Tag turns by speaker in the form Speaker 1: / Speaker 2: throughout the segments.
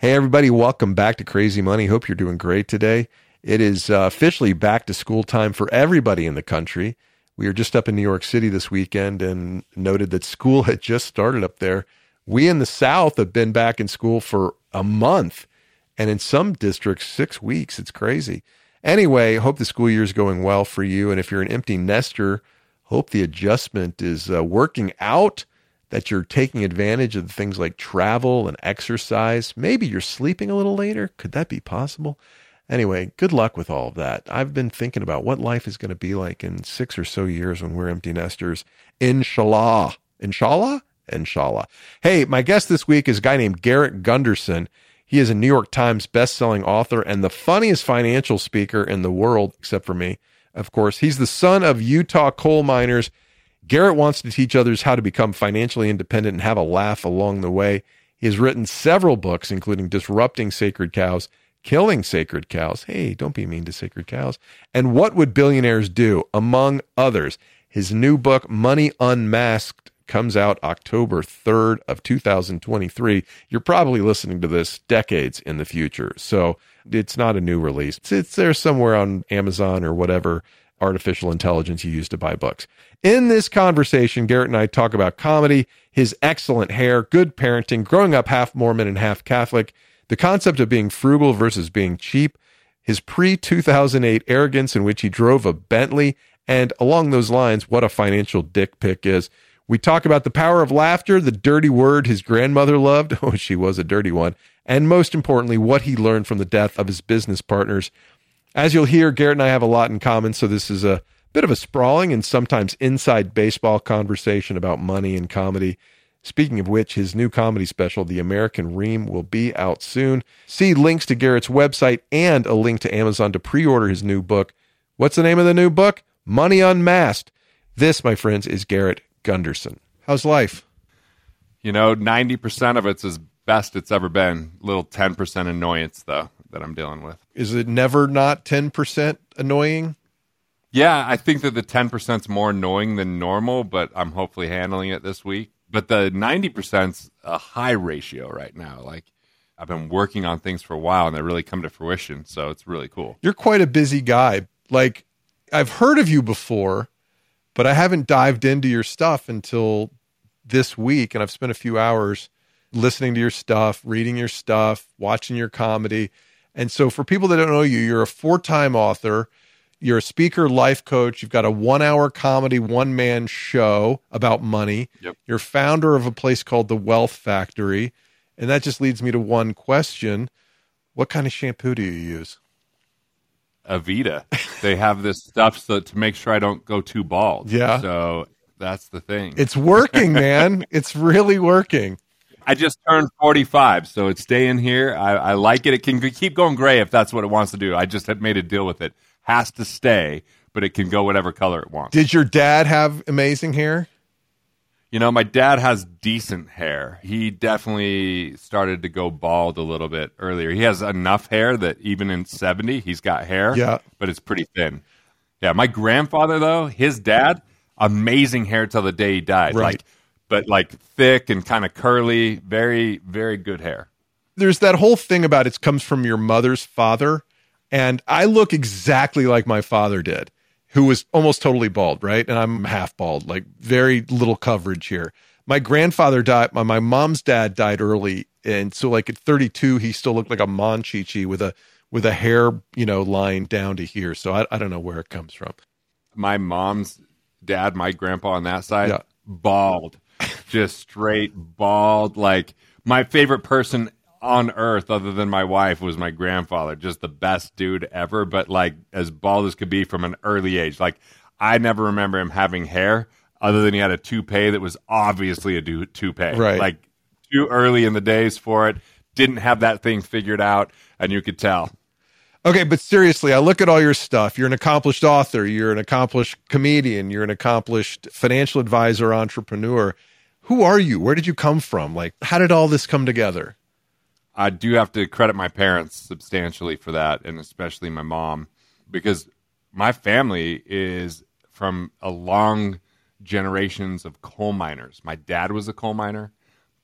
Speaker 1: Hey, everybody, welcome back to Crazy Money. Hope you're doing great today. It is uh, officially back to school time for everybody in the country. We were just up in New York City this weekend and noted that school had just started up there. We in the South have been back in school for a month, and in some districts, six weeks. It's crazy. Anyway, hope the school year is going well for you. And if you're an empty nester, hope the adjustment is uh, working out that you're taking advantage of things like travel and exercise. Maybe you're sleeping a little later. Could that be possible? Anyway, good luck with all of that. I've been thinking about what life is going to be like in six or so years when we're empty nesters. Inshallah. Inshallah? Inshallah. Hey, my guest this week is a guy named Garrett Gunderson. He is a New York Times best-selling author and the funniest financial speaker in the world, except for me. Of course, he's the son of Utah coal miners Garrett wants to teach others how to become financially independent and have a laugh along the way. He has written several books, including Disrupting Sacred Cows, Killing Sacred Cows. Hey, don't be mean to sacred cows. And What Would Billionaires Do, among others. His new book, Money Unmasked, comes out October 3rd of 2023. You're probably listening to this decades in the future. So it's not a new release. It's, it's there somewhere on Amazon or whatever artificial intelligence you use to buy books. In this conversation, Garrett and I talk about comedy, his excellent hair, good parenting, growing up half Mormon and half Catholic, the concept of being frugal versus being cheap, his pre 2008 arrogance in which he drove a Bentley, and along those lines, what a financial dick pic is. We talk about the power of laughter, the dirty word his grandmother loved. Oh, she was a dirty one. And most importantly, what he learned from the death of his business partners. As you'll hear, Garrett and I have a lot in common, so this is a bit of a sprawling and sometimes inside baseball conversation about money and comedy. Speaking of which, his new comedy special, The American Ream, will be out soon. See links to Garrett's website and a link to Amazon to pre order his new book. What's the name of the new book? Money Unmasked. This, my friends, is Garrett Gunderson. How's life?
Speaker 2: You know, 90% of it's as best it's ever been. Little 10% annoyance, though that I'm dealing with.
Speaker 1: Is it never not 10% annoying?
Speaker 2: Yeah, I think that the 10% is more annoying than normal, but I'm hopefully handling it this week. But the 90%'s a high ratio right now. Like I've been working on things for a while and they really come to fruition, so it's really cool.
Speaker 1: You're quite a busy guy. Like I've heard of you before, but I haven't dived into your stuff until this week and I've spent a few hours listening to your stuff, reading your stuff, watching your comedy and so, for people that don't know you, you're a four time author, you're a speaker, life coach, you've got a one hour comedy, one man show about money.
Speaker 2: Yep.
Speaker 1: You're founder of a place called The Wealth Factory. And that just leads me to one question What kind of shampoo do you use?
Speaker 2: Aveda. They have this stuff so to make sure I don't go too bald.
Speaker 1: Yeah.
Speaker 2: So that's the thing.
Speaker 1: It's working, man. it's really working.
Speaker 2: I just turned 45, so it's staying here. I, I, like it. It can keep going gray if that's what it wants to do. I just have made a deal with it. Has to stay, but it can go whatever color it wants.
Speaker 1: Did your dad have amazing hair?
Speaker 2: You know, my dad has decent hair. He definitely started to go bald a little bit earlier. He has enough hair that even in 70, he's got hair.
Speaker 1: Yeah.
Speaker 2: But it's pretty thin. Yeah. My grandfather, though, his dad, amazing hair till the day he died.
Speaker 1: Right.
Speaker 2: Like, but like thick and kind of curly, very, very good hair.
Speaker 1: There's that whole thing about it comes from your mother's father. And I look exactly like my father did, who was almost totally bald, right? And I'm half bald, like very little coverage here. My grandfather died, my, my mom's dad died early. And so like at 32, he still looked like a Monchichi with a with a hair, you know, line down to here. So I, I don't know where it comes from.
Speaker 2: My mom's dad, my grandpa on that side,
Speaker 1: Yeah.
Speaker 2: bald just straight bald. Like my favorite person on earth, other than my wife, was my grandfather. Just the best dude ever, but like as bald as could be from an early age. Like I never remember him having hair other than he had a toupee that was obviously a du- toupee.
Speaker 1: Right.
Speaker 2: Like too early in the days for it. Didn't have that thing figured out, and you could tell.
Speaker 1: Okay, but seriously, I look at all your stuff. You're an accomplished author, you're an accomplished comedian, you're an accomplished financial advisor, entrepreneur. Who are you? Where did you come from? Like, how did all this come together?
Speaker 2: I do have to credit my parents substantially for that, and especially my mom, because my family is from a long generations of coal miners. My dad was a coal miner,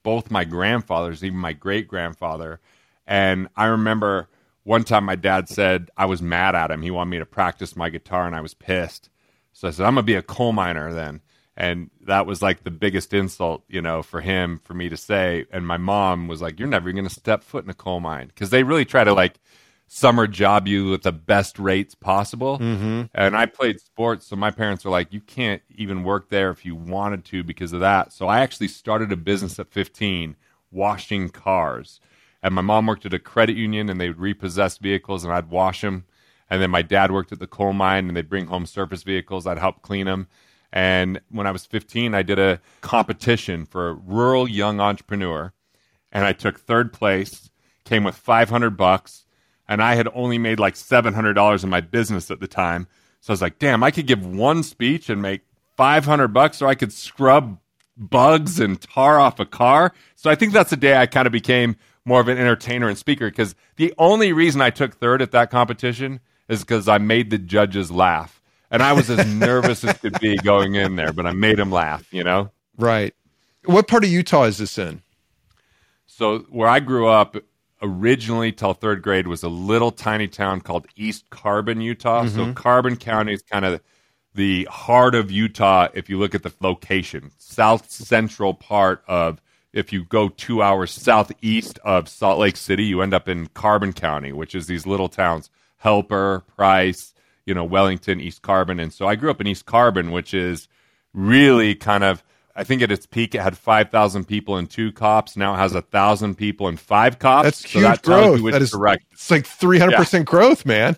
Speaker 2: both my grandfathers, even my great grandfather, And I remember one time my dad said I was mad at him. He wanted me to practice my guitar, and I was pissed. So I said, I'm going to be a coal miner then. And that was like the biggest insult, you know, for him, for me to say. And my mom was like, You're never going to step foot in a coal mine. Because they really try to like summer job you with the best rates possible.
Speaker 1: Mm-hmm.
Speaker 2: And I played sports. So my parents were like, You can't even work there if you wanted to because of that. So I actually started a business at 15 washing cars. And my mom worked at a credit union and they would repossess vehicles and I'd wash them. And then my dad worked at the coal mine and they'd bring home surface vehicles. I'd help clean them. And when I was 15, I did a competition for a rural young entrepreneur, and I took third place. Came with 500 bucks, and I had only made like $700 in my business at the time. So I was like, "Damn, I could give one speech and make 500 bucks, or I could scrub bugs and tar off a car." So I think that's the day I kind of became more of an entertainer and speaker because the only reason I took third at that competition is because I made the judges laugh and I was as nervous as could be going in there, but I made him laugh, you know?
Speaker 1: Right. What part of Utah is this in?
Speaker 2: So, where I grew up originally till third grade was a little tiny town called East Carbon, Utah. Mm-hmm. So, Carbon County is kind of the heart of Utah if you look at the location, south central part of. If you go two hours southeast of Salt Lake City, you end up in Carbon County, which is these little towns Helper, Price, you know, Wellington, East Carbon. And so I grew up in East Carbon, which is really kind of, I think at its peak, it had 5,000 people and two cops. Now it has 1,000 people and five cops.
Speaker 1: That's huge so that growth. That is
Speaker 2: correct.
Speaker 1: It's like 300% yeah. growth, man.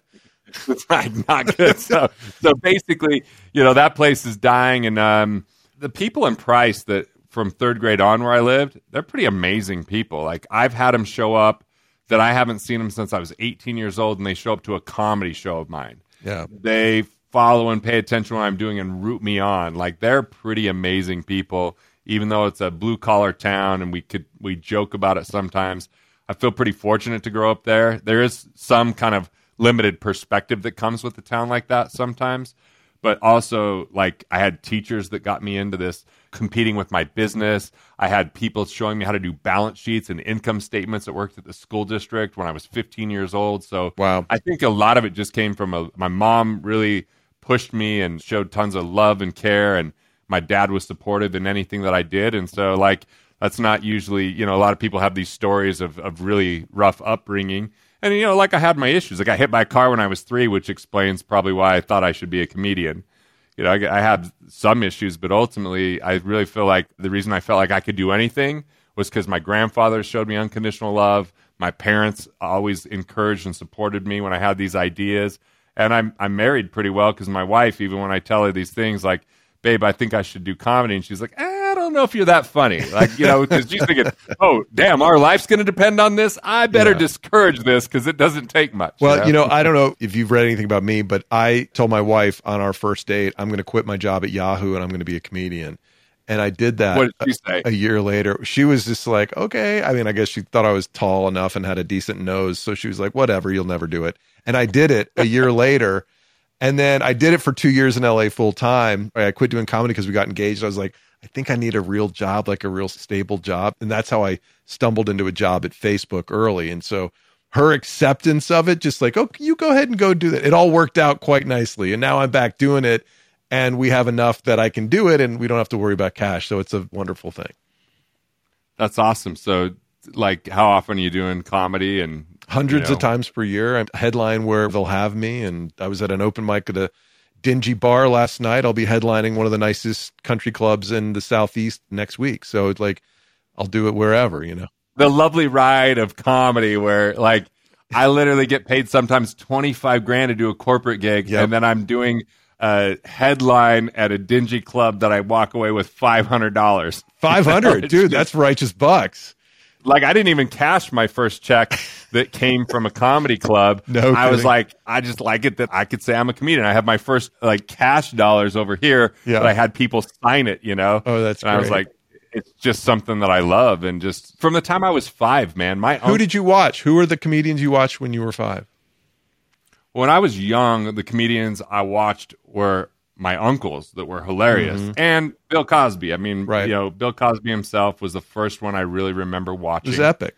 Speaker 2: That's right. Not good. so, so basically, you know, that place is dying. And um, the people in Price that from third grade on where I lived, they're pretty amazing people. Like I've had them show up that I haven't seen them since I was 18 years old, and they show up to a comedy show of mine.
Speaker 1: Yeah.
Speaker 2: They follow and pay attention to what I'm doing and root me on. Like they're pretty amazing people, even though it's a blue collar town and we could we joke about it sometimes. I feel pretty fortunate to grow up there. There is some kind of limited perspective that comes with a town like that sometimes. But also like I had teachers that got me into this competing with my business. I had people showing me how to do balance sheets and income statements that worked at the school district when I was 15 years old. So
Speaker 1: wow.
Speaker 2: I think a lot of it just came from a, my mom really pushed me and showed tons of love and care and my dad was supportive in anything that I did. And so like that's not usually, you know, a lot of people have these stories of, of really rough upbringing. And, you know, like I had my issues. Like I got hit by a car when I was three, which explains probably why I thought I should be a comedian you know, I, I had some issues, but ultimately, I really feel like the reason I felt like I could do anything was because my grandfather showed me unconditional love. My parents always encouraged and supported me when I had these ideas. And I'm I'm married pretty well because my wife, even when I tell her these things, like, babe, I think I should do comedy, and she's like, eh, don't know if you're that funny. Like, you know, because she's thinking, oh, damn, our life's going to depend on this. I better yeah. discourage this because it doesn't take much.
Speaker 1: Well, you know? you know, I don't know if you've read anything about me, but I told my wife on our first date, I'm going to quit my job at Yahoo and I'm going to be a comedian. And I did that
Speaker 2: what did she say?
Speaker 1: A, a year later. She was just like, okay. I mean, I guess she thought I was tall enough and had a decent nose. So she was like, whatever, you'll never do it. And I did it a year later. And then I did it for two years in LA full time. I quit doing comedy because we got engaged. I was like, I think I need a real job, like a real stable job. And that's how I stumbled into a job at Facebook early. And so her acceptance of it, just like, oh, you go ahead and go do that. It all worked out quite nicely. And now I'm back doing it and we have enough that I can do it and we don't have to worry about cash. So it's a wonderful thing.
Speaker 2: That's awesome. So, like, how often are you doing comedy and
Speaker 1: hundreds
Speaker 2: you know?
Speaker 1: of times per year? I headline where they'll have me, and I was at an open mic at a dingy bar last night. I'll be headlining one of the nicest country clubs in the southeast next week. So it's like I'll do it wherever, you know.
Speaker 2: The lovely ride of comedy where like I literally get paid sometimes 25 grand to do a corporate gig yep. and then I'm doing a headline at a dingy club that I walk away with $500.
Speaker 1: 500, dude, that's righteous bucks
Speaker 2: like I didn't even cash my first check that came from a comedy club.
Speaker 1: No,
Speaker 2: I was like, I just like it that I could say I'm a comedian. I have my first like cash dollars over here, yeah. but I had people sign it, you know.
Speaker 1: Oh, that's
Speaker 2: and
Speaker 1: great.
Speaker 2: I was like, it's just something that I love, and just from the time I was five, man. My
Speaker 1: who did you watch? Who were the comedians you watched when you were five?
Speaker 2: When I was young, the comedians I watched were my uncles that were hilarious mm-hmm. and Bill Cosby. I mean, right. you know, Bill Cosby himself was the first one I really remember watching.
Speaker 1: It was epic.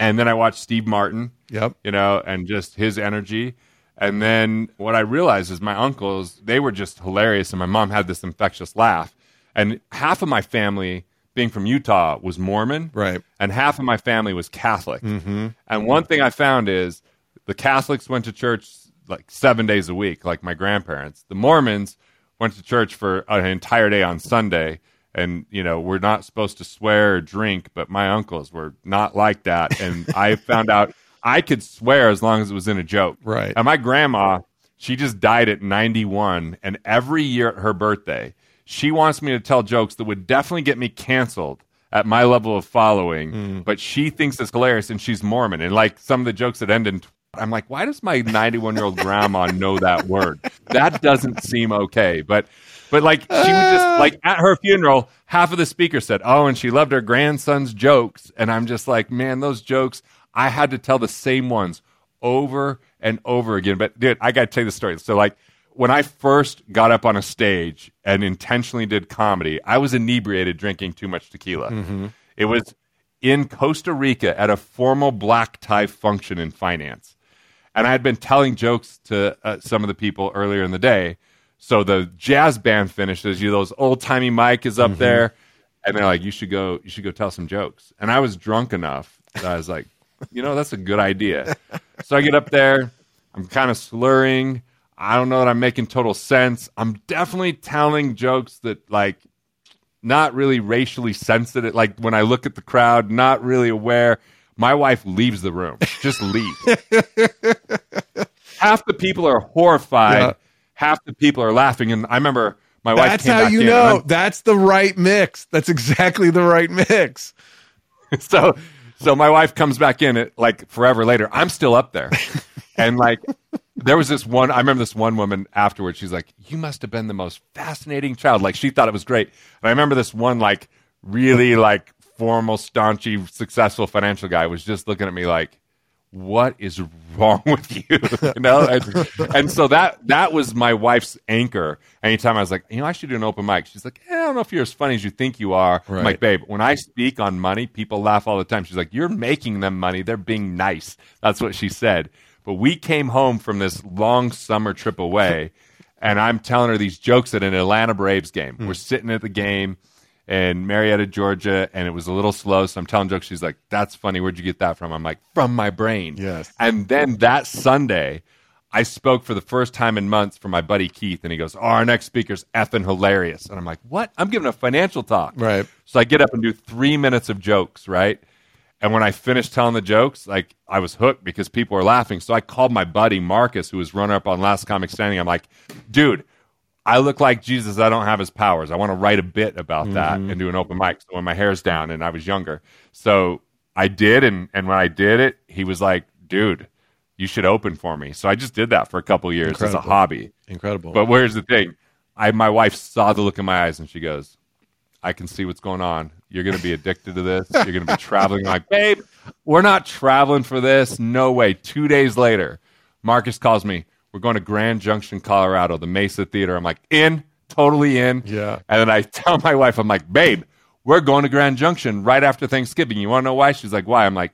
Speaker 2: And then I watched Steve Martin,
Speaker 1: Yep.
Speaker 2: you know, and just his energy. And then what I realized is my uncles, they were just hilarious. And my mom had this infectious laugh. And half of my family, being from Utah, was Mormon.
Speaker 1: Right.
Speaker 2: And half of my family was Catholic. Mm-hmm. And one thing I found is the Catholics went to church like seven days a week, like my grandparents. The Mormons went to church for an entire day on Sunday. And, you know, we're not supposed to swear or drink, but my uncles were not like that. And I found out I could swear as long as it was in a joke.
Speaker 1: Right.
Speaker 2: And my grandma, she just died at 91. And every year at her birthday, she wants me to tell jokes that would definitely get me canceled at my level of following. Mm. But she thinks it's hilarious and she's Mormon. And like some of the jokes that end in, I'm like, why does my 91 year old grandma know that word? That doesn't seem okay. But, but like she would just like at her funeral, half of the speakers said, "Oh, and she loved her grandson's jokes," and I'm just like, man, those jokes. I had to tell the same ones over and over again. But dude, I got to tell you the story. So like when I first got up on a stage and intentionally did comedy, I was inebriated drinking too much tequila. Mm-hmm. It was in Costa Rica at a formal black tie function in finance. And I had been telling jokes to uh, some of the people earlier in the day. So the jazz band finishes, you know, those old timey mic is up there, and they're like, "You should go, you should go tell some jokes." And I was drunk enough that I was like, "You know, that's a good idea." so I get up there, I'm kind of slurring. I don't know that I'm making total sense. I'm definitely telling jokes that like not really racially sensitive. Like when I look at the crowd, not really aware. My wife leaves the room, just leaves. Half the people are horrified.
Speaker 1: Yeah.
Speaker 2: Half the people are laughing. And I remember my wife.
Speaker 1: That's how you know. That's the right mix. That's exactly the right mix.
Speaker 2: so so my wife comes back in it like forever later. I'm still up there. and like there was this one I remember this one woman afterwards, she's like, You must have been the most fascinating child. Like she thought it was great. And I remember this one like really like formal, staunchy, successful financial guy was just looking at me like what is wrong with you? you know, and, and so that that was my wife's anchor. Anytime I was like, you know, I should do an open mic. She's like, eh, I don't know if you're as funny as you think you are. I'm like, babe, when I speak on money, people laugh all the time. She's like, you're making them money. They're being nice. That's what she said. But we came home from this long summer trip away, and I'm telling her these jokes at an Atlanta Braves game. We're sitting at the game in Marietta, Georgia, and it was a little slow. So I'm telling jokes. She's like, "That's funny. Where'd you get that from?" I'm like, "From my brain."
Speaker 1: Yes.
Speaker 2: And then that Sunday, I spoke for the first time in months for my buddy Keith, and he goes, oh, "Our next speaker's effing hilarious." And I'm like, "What? I'm giving a financial talk."
Speaker 1: Right.
Speaker 2: So I get up and do three minutes of jokes, right? And when I finished telling the jokes, like I was hooked because people were laughing. So I called my buddy Marcus, who was runner up on Last Comic Standing. I'm like, dude, I look like Jesus. I don't have his powers. I want to write a bit about that mm-hmm. and do an open mic. So when my hair's down and I was younger, so I did. And and when I did it, he was like, dude, you should open for me. So I just did that for a couple years as a hobby.
Speaker 1: Incredible.
Speaker 2: But where's the thing? I my wife saw the look in my eyes and she goes, I can see what's going on. You're going to be addicted to this. You're going to be traveling. Like, babe, we're not traveling for this. No way. Two days later, Marcus calls me. We're going to Grand Junction, Colorado, the Mesa Theater. I'm like, in, totally in.
Speaker 1: Yeah.
Speaker 2: And then I tell my wife, I'm like, babe, we're going to Grand Junction right after Thanksgiving. You want to know why? She's like, why? I'm like,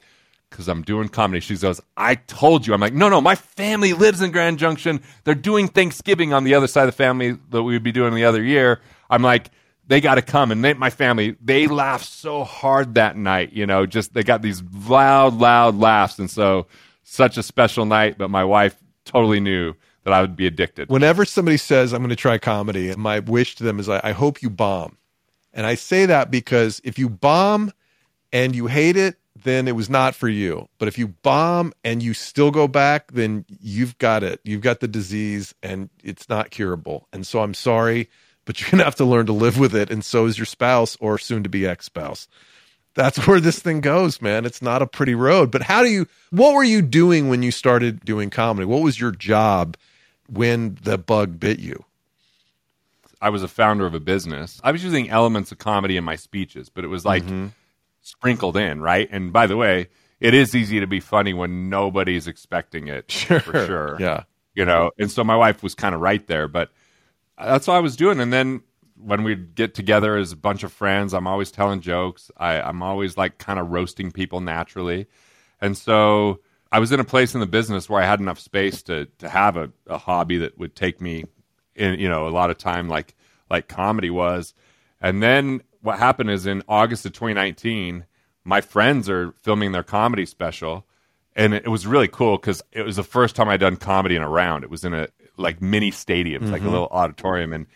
Speaker 2: because I'm doing comedy. She goes, I told you. I'm like, no, no, my family lives in Grand Junction. They're doing Thanksgiving on the other side of the family that we would be doing the other year. I'm like, they got to come. And they, my family, they laughed so hard that night. You know, just they got these loud, loud laughs. And so, such a special night. But my wife totally knew that I would be addicted.
Speaker 1: Whenever somebody says, I'm going to try comedy, my wish to them is, I, hope you bomb. And I say that because if you bomb and you hate it, then it was not for you. But if you bomb and you still go back, then you've got it. You've got the disease and it's not curable. And so I'm sorry, but you're going to have to learn to live with it. And so is your spouse or soon to be ex spouse. That's where this thing goes, man. It's not a pretty road. But how do you, what were you doing when you started doing comedy? What was your job when the bug bit you?
Speaker 2: I was a founder of a business. I was using elements of comedy in my speeches, but it was like mm-hmm. sprinkled in, right? And by the way, it is easy to be funny when nobody's expecting it for sure.
Speaker 1: Yeah.
Speaker 2: You know, and so my wife was kind of right there, but uh, that's what I was doing. And then when we'd get together as a bunch of friends, I'm always telling jokes. I, I'm always like kind of roasting people naturally. And so I was in a place in the business where I had enough space to to have a, a hobby that would take me in you know a lot of time like like comedy was. And then what happened is in August of 2019, my friends are filming their comedy special, and it was really cool because it was the first time I'd done comedy in a round. It was in a like mini stadium, mm-hmm. like a mm-hmm. little auditorium, and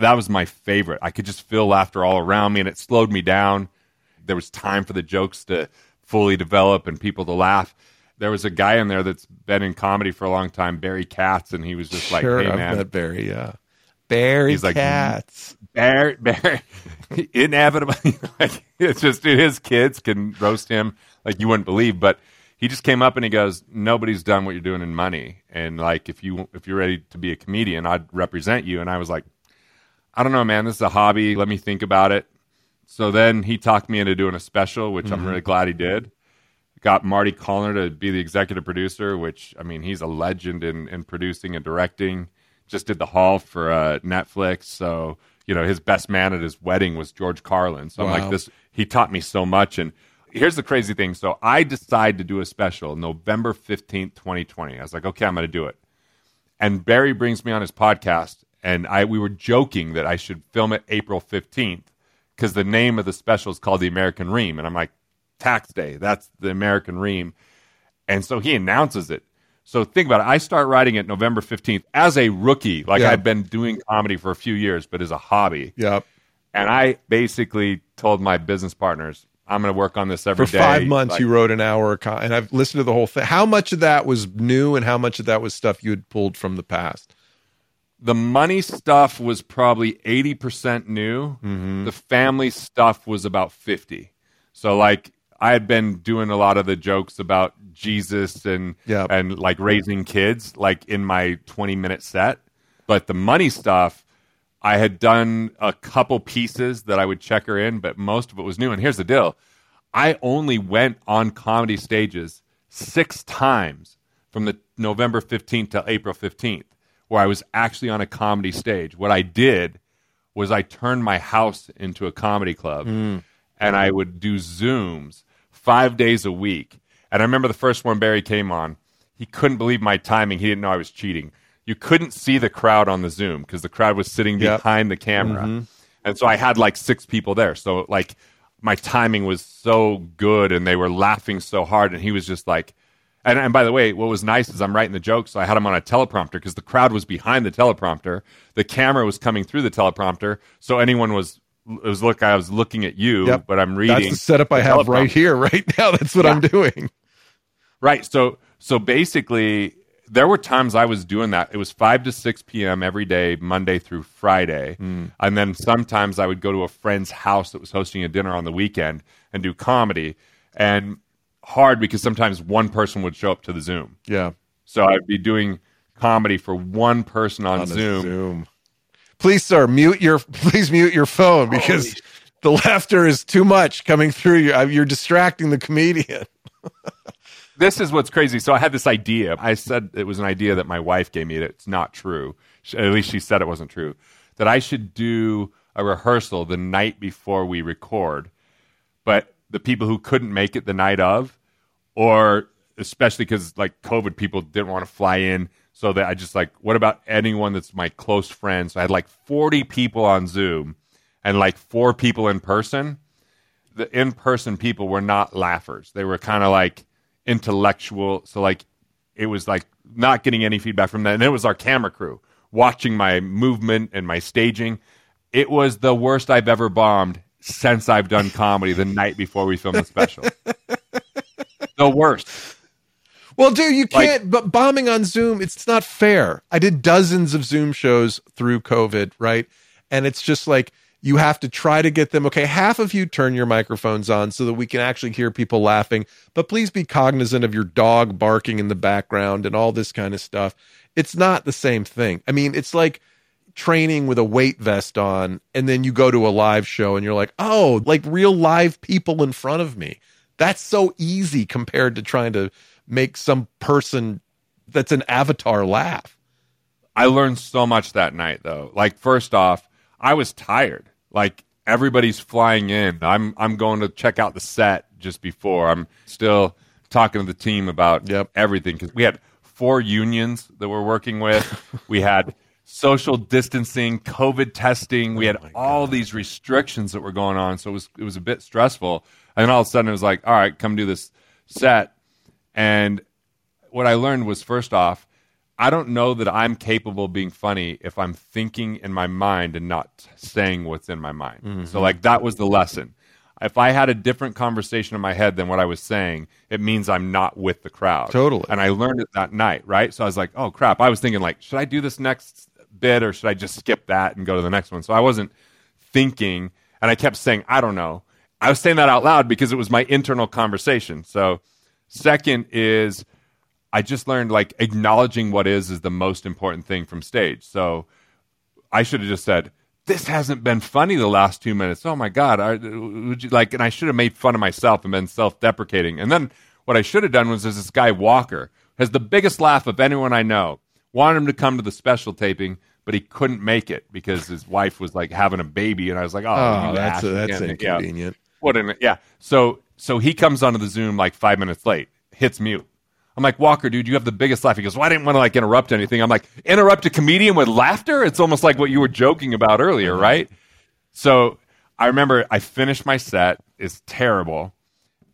Speaker 2: that was my favorite. I could just feel laughter all around me, and it slowed me down. There was time for the jokes to fully develop and people to laugh. There was a guy in there that's been in comedy for a long time, Barry Katz, and he was just like,
Speaker 1: sure,
Speaker 2: "Hey man,
Speaker 1: Barry, yeah." Barry He's like, Katz.
Speaker 2: Barry, Barry, inevitably, like it's just dude, his kids can roast him like you wouldn't believe. But he just came up and he goes, "Nobody's done what you're doing in money, and like if you if you're ready to be a comedian, I'd represent you." And I was like, "I don't know, man. This is a hobby. Let me think about it." So then he talked me into doing a special, which mm-hmm. I'm really glad he did. Got Marty Callner to be the executive producer, which I mean he's a legend in in producing and directing just did the hall for uh, Netflix. So you know, his best man at his wedding was George Carlin. So wow. I'm like, this. He taught me so much. And here's the crazy thing. So I decided to do a special November fifteenth, 2020. I was like, okay, I'm going to do it. And Barry brings me on his podcast, and I we were joking that I should film it April 15th because the name of the special is called The American Ream, and I'm like, tax day. That's the American Ream. And so he announces it. So think about it. I start writing it November 15th as a rookie. Like I've been doing comedy for a few years, but as a hobby.
Speaker 1: Yep.
Speaker 2: And I basically told my business partners, I'm going to work on this every
Speaker 1: for
Speaker 2: day.
Speaker 1: five months, like, you wrote an hour, and I've listened to the whole thing. How much of that was new, and how much of that was stuff you had pulled from the past?
Speaker 2: The money stuff was probably 80% new. Mm-hmm. The family stuff was about 50. So, like, I had been doing a lot of the jokes about Jesus and yep. and like raising kids like in my 20 minute set. But the money stuff, I had done a couple pieces that I would check her in, but most of it was new. And here's the deal. I only went on comedy stages six times from the November 15th to April 15th, where I was actually on a comedy stage. What I did was I turned my house into a comedy club mm. and I would do Zooms five days a week. And I remember the first one Barry came on, he couldn't believe my timing. He didn't know I was cheating. You couldn't see the crowd on the Zoom because the crowd was sitting yep. behind the camera. Mm-hmm. And so I had like six people there. So like my timing was so good and they were laughing so hard. And he was just like, and, and by the way, what was nice is I'm writing the jokes. So I had him on a teleprompter because the crowd was behind the teleprompter. The camera was coming through the teleprompter. So anyone was it was look I was looking at you, yep. but I'm reading.
Speaker 1: That's the setup I have right here, right now. That's what yeah. I'm doing.
Speaker 2: Right. So so basically, there were times I was doing that. It was five to six p.m. every day, Monday through Friday, mm. and then sometimes I would go to a friend's house that was hosting a dinner on the weekend and do comedy. And hard because sometimes one person would show up to the Zoom.
Speaker 1: Yeah.
Speaker 2: So I'd be doing comedy for one person on, on Zoom.
Speaker 1: Zoom please, sir, mute your please mute your phone because Holy. the laughter is too much coming through you. You're distracting the comedian.
Speaker 2: this is what's crazy. So I had this idea. I said it was an idea that my wife gave me. It's not true. At least she said it wasn't true. That I should do a rehearsal the night before we record, but the people who couldn't make it the night of, or especially because like COVID people didn't want to fly in so that I just like, what about anyone that's my close friend? So I had like 40 people on Zoom and like four people in person. The in person people were not laughers. They were kind of like intellectual. So like, it was like not getting any feedback from that. And it was our camera crew watching my movement and my staging. It was the worst I've ever bombed since I've done comedy the night before we filmed the special. the worst.
Speaker 1: Well, dude, you can't. Like, but bombing on Zoom, it's not fair. I did dozens of Zoom shows through COVID, right? And it's just like you have to try to get them. Okay, half of you turn your microphones on so that we can actually hear people laughing. But please be cognizant of your dog barking in the background and all this kind of stuff. It's not the same thing. I mean, it's like training with a weight vest on and then you go to a live show and you're like, oh, like real live people in front of me. That's so easy compared to trying to make some person that's an avatar laugh.
Speaker 2: I learned so much that night though. Like first off, I was tired. Like everybody's flying in. I'm I'm going to check out the set just before. I'm still talking to the team about
Speaker 1: Yep.
Speaker 2: everything because we had four unions that we're working with. we had social distancing, COVID testing. We oh had all these restrictions that were going on, so it was it was a bit stressful. And then all of a sudden, it was like, all right, come do this set. And what I learned was first off, I don't know that I'm capable of being funny if I'm thinking in my mind and not saying what's in my mind. So, mm-hmm. like, that was the lesson. If I had a different conversation in my head than what I was saying, it means I'm not with the crowd.
Speaker 1: Totally.
Speaker 2: And I learned it that night, right? So I was like, oh crap. I was thinking, like, should I do this next bit or should I just skip that and go to the next one? So I wasn't thinking, and I kept saying, I don't know. I was saying that out loud because it was my internal conversation. So, second is I just learned like acknowledging what is is the most important thing from stage. So, I should have just said, "This hasn't been funny the last two minutes." Oh my god, I, would you like? And I should have made fun of myself and been self-deprecating. And then what I should have done was, there's this guy Walker has the biggest laugh of anyone I know. Wanted him to come to the special taping, but he couldn't make it because his wife was like having a baby, and I was like, "Oh,
Speaker 1: Oh, that's
Speaker 2: uh,
Speaker 1: a, that's
Speaker 2: can't- yeah.
Speaker 1: inconvenient.
Speaker 2: What an yeah. So so he comes onto the Zoom like five minutes late, hits mute. I'm like, Walker, dude, you have the biggest laugh. He goes, Well, I didn't want to like interrupt anything. I'm like, interrupt a comedian with laughter? It's almost like what you were joking about earlier, uh-huh. right? So I remember I finished my set. It's terrible.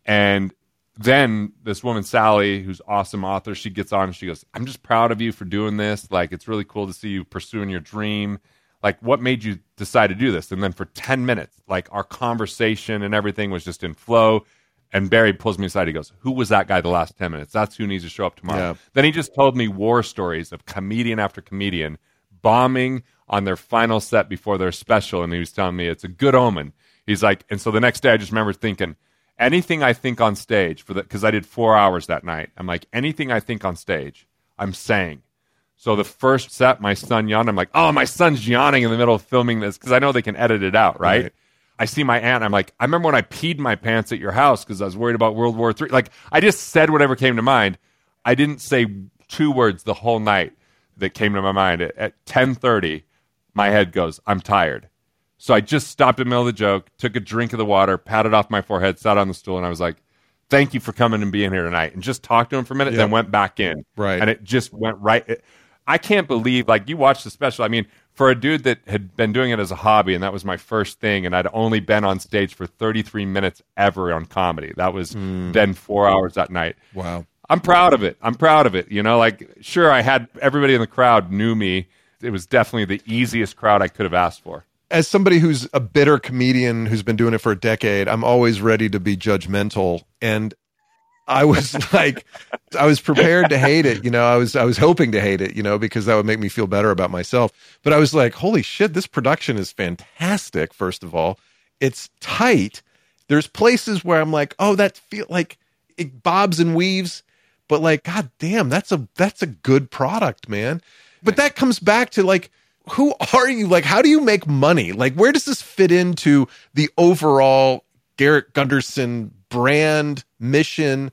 Speaker 2: And then this woman, Sally, who's awesome author, she gets on and she goes, I'm just proud of you for doing this. Like, it's really cool to see you pursuing your dream. Like, what made you decide to do this? And then for 10 minutes, like, our conversation and everything was just in flow. And Barry pulls me aside. He goes, Who was that guy the last 10 minutes? That's who needs to show up tomorrow.
Speaker 1: Yeah.
Speaker 2: Then he just told me war stories of comedian after comedian bombing on their final set before their special. And he was telling me it's a good omen. He's like, and so the next day I just remember thinking, anything I think on stage for the, because I did four hours that night. I'm like, anything I think on stage, I'm saying. So the first set, my son yawned. I'm like, oh, my son's yawning in the middle of filming this because I know they can edit it out, right?
Speaker 1: Right.
Speaker 2: I see my aunt. I'm like, I remember when I peed my pants at your house because I was worried about World War III. Like, I just said whatever came to mind. I didn't say two words the whole night that came to my mind. At, at 10:30, my head goes, I'm tired. So I just stopped in the middle of the joke, took a drink of the water, patted off my forehead, sat on the stool, and I was like, "Thank you for coming and being here tonight." And just talked to him for a minute,
Speaker 1: Yeah.
Speaker 2: then went back in.
Speaker 1: Right.
Speaker 2: And it just went right. it- I can't believe, like, you watched the special. I mean, for a dude that had been doing it as a hobby, and that was my first thing, and I'd only been on stage for 33 minutes ever on comedy. That was hmm. then four hours that night.
Speaker 1: Wow.
Speaker 2: I'm proud of it. I'm proud of it. You know, like sure, I had everybody in the crowd knew me. It was definitely the easiest crowd I could have asked for.
Speaker 1: As somebody who's a bitter comedian who's been doing it for a decade, I'm always ready to be judgmental. And I was like, I was prepared to hate it. You know, I was, I was hoping to hate it, you know, because that would make me feel better about myself. But I was like, holy shit, this production is fantastic. First of all, it's tight. There's places where I'm like, oh, that feel like it bobs and weaves, but like, god damn, that's a that's a good product, man. But that comes back to like, who are you? Like, how do you make money? Like, where does this fit into the overall Garrett Gunderson brand mission?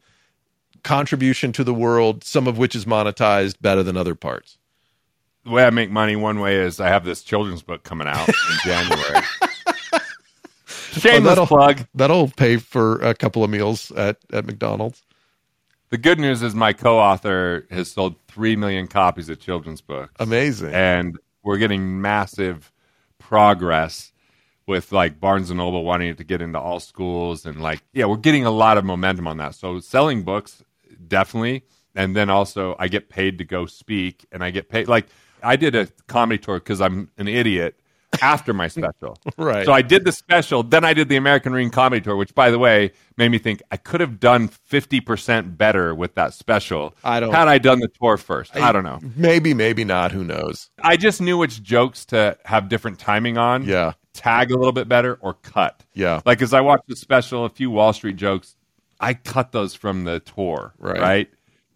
Speaker 1: contribution to the world, some of which is monetized better than other parts.
Speaker 2: The way I make money one way is I have this children's book coming out in January. Shameless oh,
Speaker 1: that'll-
Speaker 2: plug.
Speaker 1: That'll pay for a couple of meals at, at McDonald's.
Speaker 2: The good news is my co-author has sold three million copies of children's books,
Speaker 1: Amazing.
Speaker 2: and we're getting massive progress with like Barnes and Noble wanting it to get into all schools, and like yeah, we're getting a lot of momentum on that. So selling books definitely, and then also I get paid to go speak, and I get paid like I did a comedy tour because I'm an idiot after my special.
Speaker 1: Right.
Speaker 2: So I did the special, then I did the American Ream Comedy Tour, which, by the way, made me think I could have done fifty percent better with that special.
Speaker 1: I don't-
Speaker 2: had I done the tour first. I, don't know.
Speaker 1: Maybe, maybe not. Who knows?
Speaker 2: I just knew which jokes to have different timing on.
Speaker 1: Yeah.
Speaker 2: tag a little bit better or cut.
Speaker 1: Yeah.
Speaker 2: like as I watched the special, a few Wall Street jokes, I cut those from the tour.
Speaker 1: Right.
Speaker 2: right?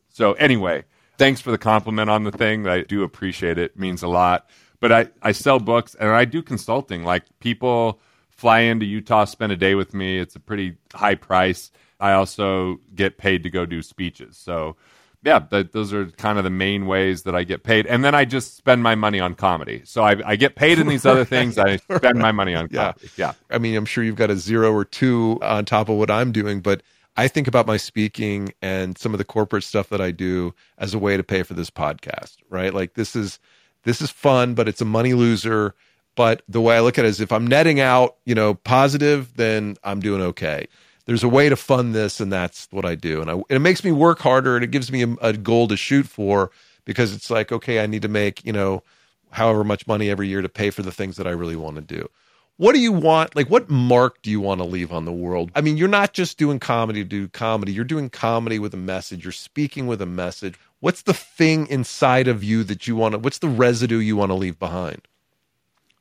Speaker 2: So anyway, thanks for the compliment on the thing. I do appreciate it. it means a lot. But I, I sell books and I do consulting. Like people fly into Utah, spend a day with me. It's a pretty high price. I also get paid to go do speeches. So yeah, that, those are kind of the main ways that I get paid. And then I just spend my money on comedy. So I, I get paid in these other things. I spend my money on
Speaker 1: Yeah.
Speaker 2: comedy. Yeah.
Speaker 1: I mean, I'm sure you've got a zero or two on top of what I'm doing, but I think about my speaking and some of the corporate stuff that I do as a way to pay for this podcast, right? Like this is this is fun, but it's a money loser. But the way I look at it is if I'm netting out, you know, positive, then I'm doing okay. There's a way to fund this, and that's what I do. And, I, and it makes me work harder and it gives me a, a goal to shoot for because it's like, okay, I need to make, you know, however much money every year to pay for the things that I really want to do. What do you want? Like, what mark do you want to leave on the world? I mean, you're not just doing comedy to do comedy, you're doing comedy with a message, you're speaking with a message. What's the thing inside of you that you want to, what's the residue you want to leave behind?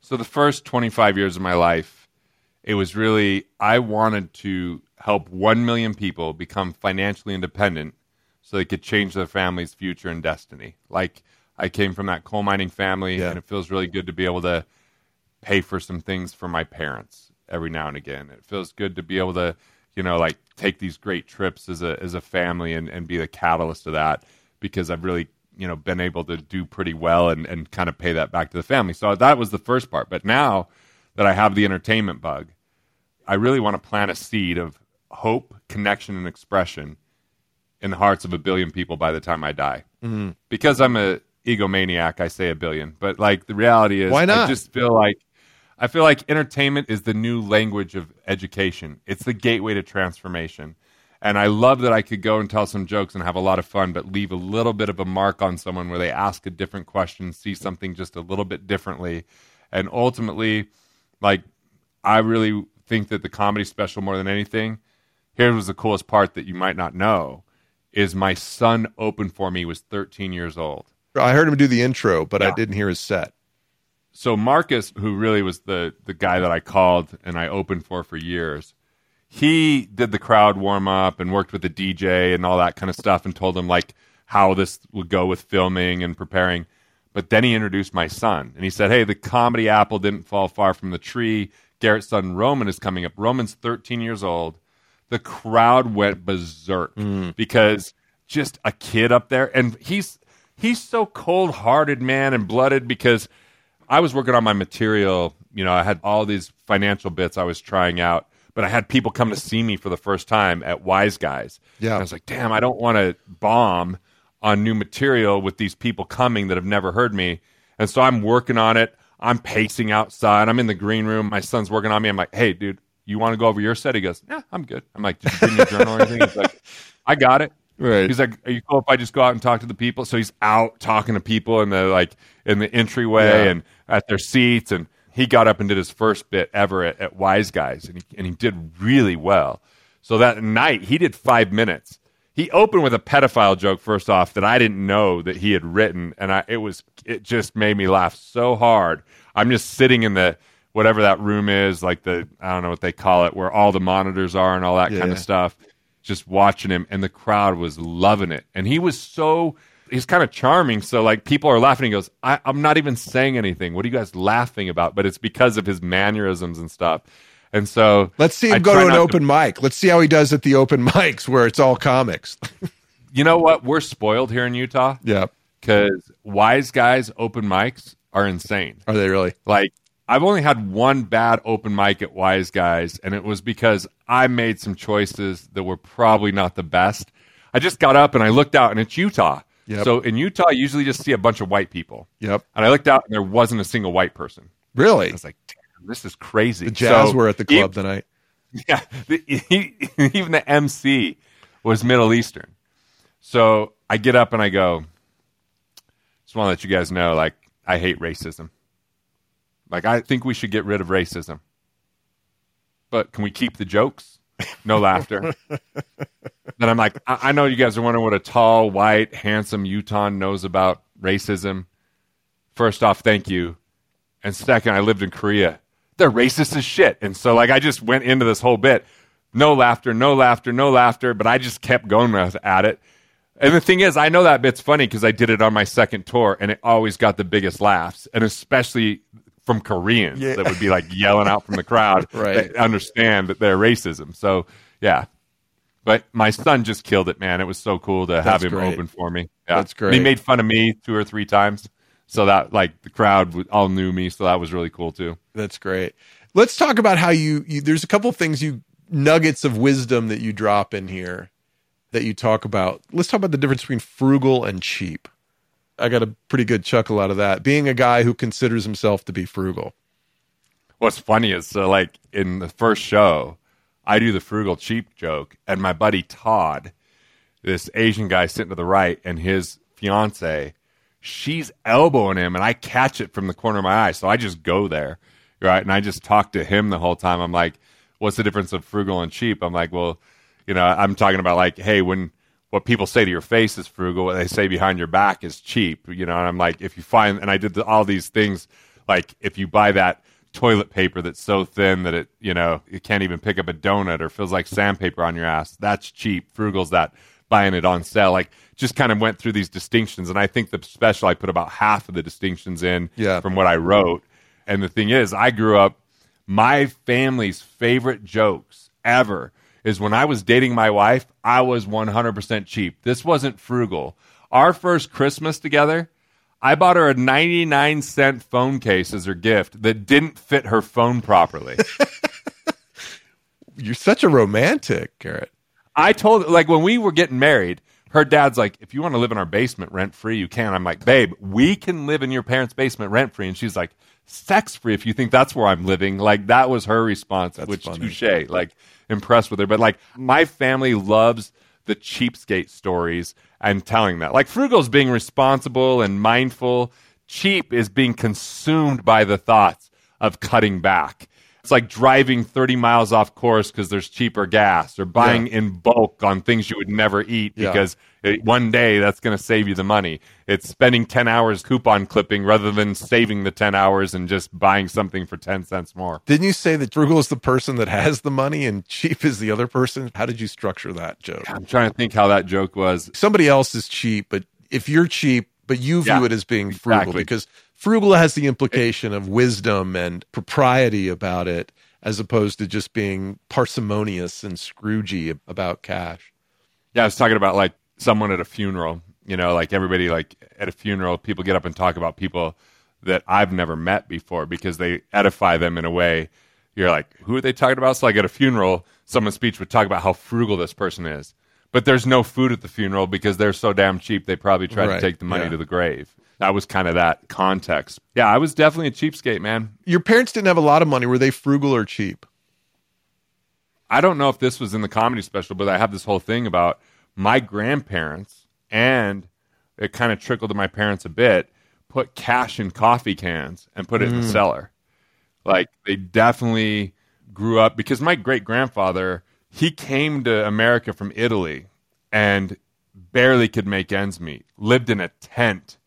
Speaker 2: So, the first 25 years of my life, it was really, I wanted to help 1 million people become financially independent so they could change their family's future and destiny. Like, I came from that coal mining family,
Speaker 1: Yeah.
Speaker 2: and it feels really good to be able to pay for some things for my parents every now and again. It feels good to be able to, you know, like take these great trips as a as a family and, and be the catalyst of that because I've really, you know, been able to do pretty well and, and kind of pay that back to the family. So that was the first part. But now that I have the entertainment bug, I really want to plant a seed of hope, connection, and expression in the hearts of a billion people by the time I die. Mm-hmm. Because I'm a egomaniac, I say a billion. But like the reality is,
Speaker 1: Why not?
Speaker 2: I just feel like I feel like entertainment is the new language of education. It's the gateway to transformation. And I love that I could go and tell some jokes and have a lot of fun, but leave a little bit of a mark on someone where they ask a different question, see something just a little bit differently. And ultimately, like, I really think that the comedy special, more than anything, here was the coolest part that you might not know is my son opened for me he was 13 years old.
Speaker 1: I heard him do the intro, but I didn't hear his set.
Speaker 2: so Marcus, who really was the the guy that I called and I opened for for years, he did the crowd warm up and worked with the DJ and all that kind of stuff and told him like how this would go with filming and preparing. But then he introduced my son and he said, "Hey, the comedy apple didn't fall far from the tree. Garrett's son Roman is coming up. Roman's 13 years old." The crowd went berserk hmm. because just a kid up there and he's he's so cold-hearted man and blooded because I was working on my material. You know, I had all these financial bits I was trying out, but I had people come to see me for the first time at Wise Guys.
Speaker 1: Yeah.
Speaker 2: And I was like, damn, I don't want to bomb on new material with these people coming that have never heard me. And so I'm working on it. I'm pacing outside. I'm in the green room. My son's working on me. I'm like, hey, dude, you want to go over your set? He goes, yeah, I'm good. I'm like, did you bring your journal or anything? He's like, I got it.
Speaker 1: Right.
Speaker 2: He's like, "Are you cool if I just go out and talk to the people?" So he's out talking to people in the like in the entryway
Speaker 1: Yeah.
Speaker 2: and at their seats, and he got up and did his first bit ever at, at Wise Guys, and he, and he did really well. So that night, he did five minutes. He opened with a pedophile joke first off that I didn't know that he had written, and I it was it just made me laugh so hard. I'm just sitting in the whatever that room is, like the I don't know what they call it, where all the monitors are and all that
Speaker 1: Yeah,
Speaker 2: kind
Speaker 1: yeah.
Speaker 2: of stuff just watching him and the crowd was loving it and he was so he's kind of charming so like people are laughing he goes I, i'm not even saying anything what are you guys laughing about but it's because of his mannerisms and stuff and so
Speaker 1: Let's see him
Speaker 2: I
Speaker 1: go to an open mic. Let's see how he does at the open mics where it's all comics.
Speaker 2: you know what we're spoiled here in utah
Speaker 1: yeah.
Speaker 2: because wise guys open mics are insane
Speaker 1: Are they really?
Speaker 2: Like I've only had one bad open mic at Wise Guys, and it was because I made some choices that were probably not the best. I just got up and I looked out, and it's Utah.
Speaker 1: Yep.
Speaker 2: So in Utah, I usually just see a bunch of white people.
Speaker 1: Yep.
Speaker 2: And I looked out, and there wasn't a single white person.
Speaker 1: Really?
Speaker 2: I was like, Damn, "This is crazy."
Speaker 1: The Jazz
Speaker 2: So
Speaker 1: were at the club tonight.
Speaker 2: yeah, the, he, even the MC was Middle Eastern. So I get up and I go, just want to let you guys know, like, I hate racism. Like, I think we should get rid of racism. But can we keep the jokes? No laughter. then I'm like, I, I know you guys are wondering what a tall, white, handsome Utah knows about racism. First off, thank you. And second, I lived in Korea. They're racist as shit. And so, like, I just went into this whole bit. No laughter, no laughter, no laughter. But I just kept going at it. And the thing is, I know that bit's funny because I did it on my second tour and it always got the biggest laughs. And especially from Koreans
Speaker 1: Yeah.
Speaker 2: that would be like yelling out from the crowd
Speaker 1: Right.
Speaker 2: that understand that they're racism. So, yeah. But my son just killed it, man. It was so cool to have him
Speaker 1: great.
Speaker 2: open for me. Yeah.
Speaker 1: That's
Speaker 2: And he made fun of me two or three times. So that, like, the crowd all knew me. So that was really cool, too.
Speaker 1: That's great. Let's talk about how you, you there's a couple things you nuggets of wisdom that you drop in here that you talk about. Let's talk about the difference between frugal and cheap. I got a pretty good chuckle out of that. Being a guy who considers himself to be frugal.
Speaker 2: What's funny is so like in the first show, I do the frugal cheap joke, and my buddy Todd, this Asian guy sitting to the right, and his fiance, she's elbowing him, and I catch it from the corner of my eye, so I just go there, right, and I just talk to him the whole time. I'm like, "What's the difference of frugal and cheap?" I'm like, "Well, you know, I'm talking about like, hey, when." What people say to your face is frugal. What they say behind your back is cheap. You know, and I'm like, if you find, and I did the, all these things, like if you buy that toilet paper that's so thin that it, you know, it can't even pick up a donut or feels like sandpaper on your ass. That's cheap. Frugal's that buying it on sale. Like just kind of went through these distinctions. And I think the special I put about half of the distinctions in
Speaker 1: Yeah.
Speaker 2: from what I wrote. And the thing is, I grew up, my family's favorite jokes ever is when I was dating my wife, I was 100% cheap. This wasn't frugal. Our first Christmas together, I bought her a 99 cent phone case as her gift that didn't fit her phone properly.
Speaker 1: You're such a romantic, Garrett.
Speaker 2: I told like when we were getting married, her dad's like, if you want to live in our basement rent free, you can. I'm like, babe, we can live in your parents' basement rent free. And she's like, sex free if you think that's where I'm living. Like that was her response, which
Speaker 1: funny.
Speaker 2: touche. Like impressed with her. But like my family loves the cheapskate stories and telling that. Like frugal's being responsible and mindful. Cheap is being consumed by the thoughts of cutting back. It's like driving 30 miles off course because there's cheaper gas or buying in bulk on things you would never eat
Speaker 1: Yeah.
Speaker 2: It, one day that's going to save you the money. It's spending 10 hours coupon clipping rather than saving the 10 hours and just buying something for 10 cents more.
Speaker 1: Didn't you say that frugal is the person that has the money and cheap is the other person? How did you structure that joke?
Speaker 2: I'm trying to think how that joke was.
Speaker 1: Somebody else is cheap, but if you're cheap, but you view
Speaker 2: Yeah,
Speaker 1: it as being frugal
Speaker 2: exactly.
Speaker 1: because frugal has the implication of wisdom and propriety about it as opposed to just being parsimonious and scroogey about cash.
Speaker 2: Yeah, I was talking about like someone at a funeral. You know, like everybody, like at a funeral, people get up and talk about people that I've never met before because they edify them in a way. You're like, who are they talking about? So, like at a funeral, someone's speech would talk about how frugal this person is, but there's no food at the funeral because they're so damn cheap. They probably tried
Speaker 1: Right,
Speaker 2: to take the money
Speaker 1: yeah.
Speaker 2: to the grave. That was kind of that context. Yeah, I was definitely a cheapskate, man.
Speaker 1: Your parents didn't have a lot of money. Were they frugal or cheap?
Speaker 2: I don't know if this was in the comedy special, but I have this whole thing about my grandparents, and it kind of trickled to my parents a bit, put cash in coffee cans and put it in the mm. cellar. Like they definitely grew up because my great grandfather, he came to America from Italy and barely could make ends meet, lived in a tent.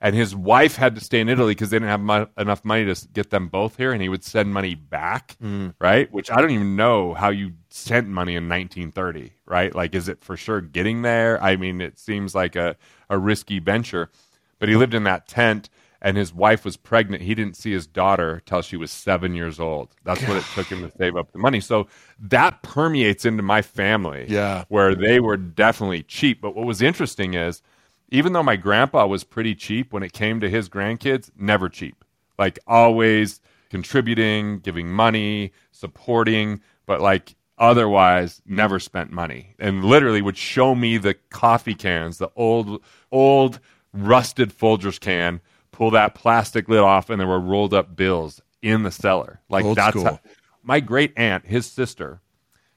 Speaker 2: And his wife had to stay in Italy because they didn't have mo- enough money to get them both here, and he would send money back, mm. right? Which I don't even know how you sent money in 1930, right? Like, is it for sure getting there? I mean, it seems like a, a risky venture. But he lived in that tent, and his wife was pregnant. He didn't see his daughter till she was seven years old. That's what it took him to save up the money. So that permeates into my family
Speaker 1: Yeah.
Speaker 2: where they were definitely cheap. But what was interesting is, even though my grandpa was pretty cheap when it came to his grandkids, never cheap. Like always contributing, giving money, supporting, but like otherwise never spent money. And literally would show me the coffee cans, the old, old rusted Folgers can, pull that plastic lid off, and there were rolled up bills in the cellar. Like
Speaker 1: Old
Speaker 2: that's how, my great aunt, his sister,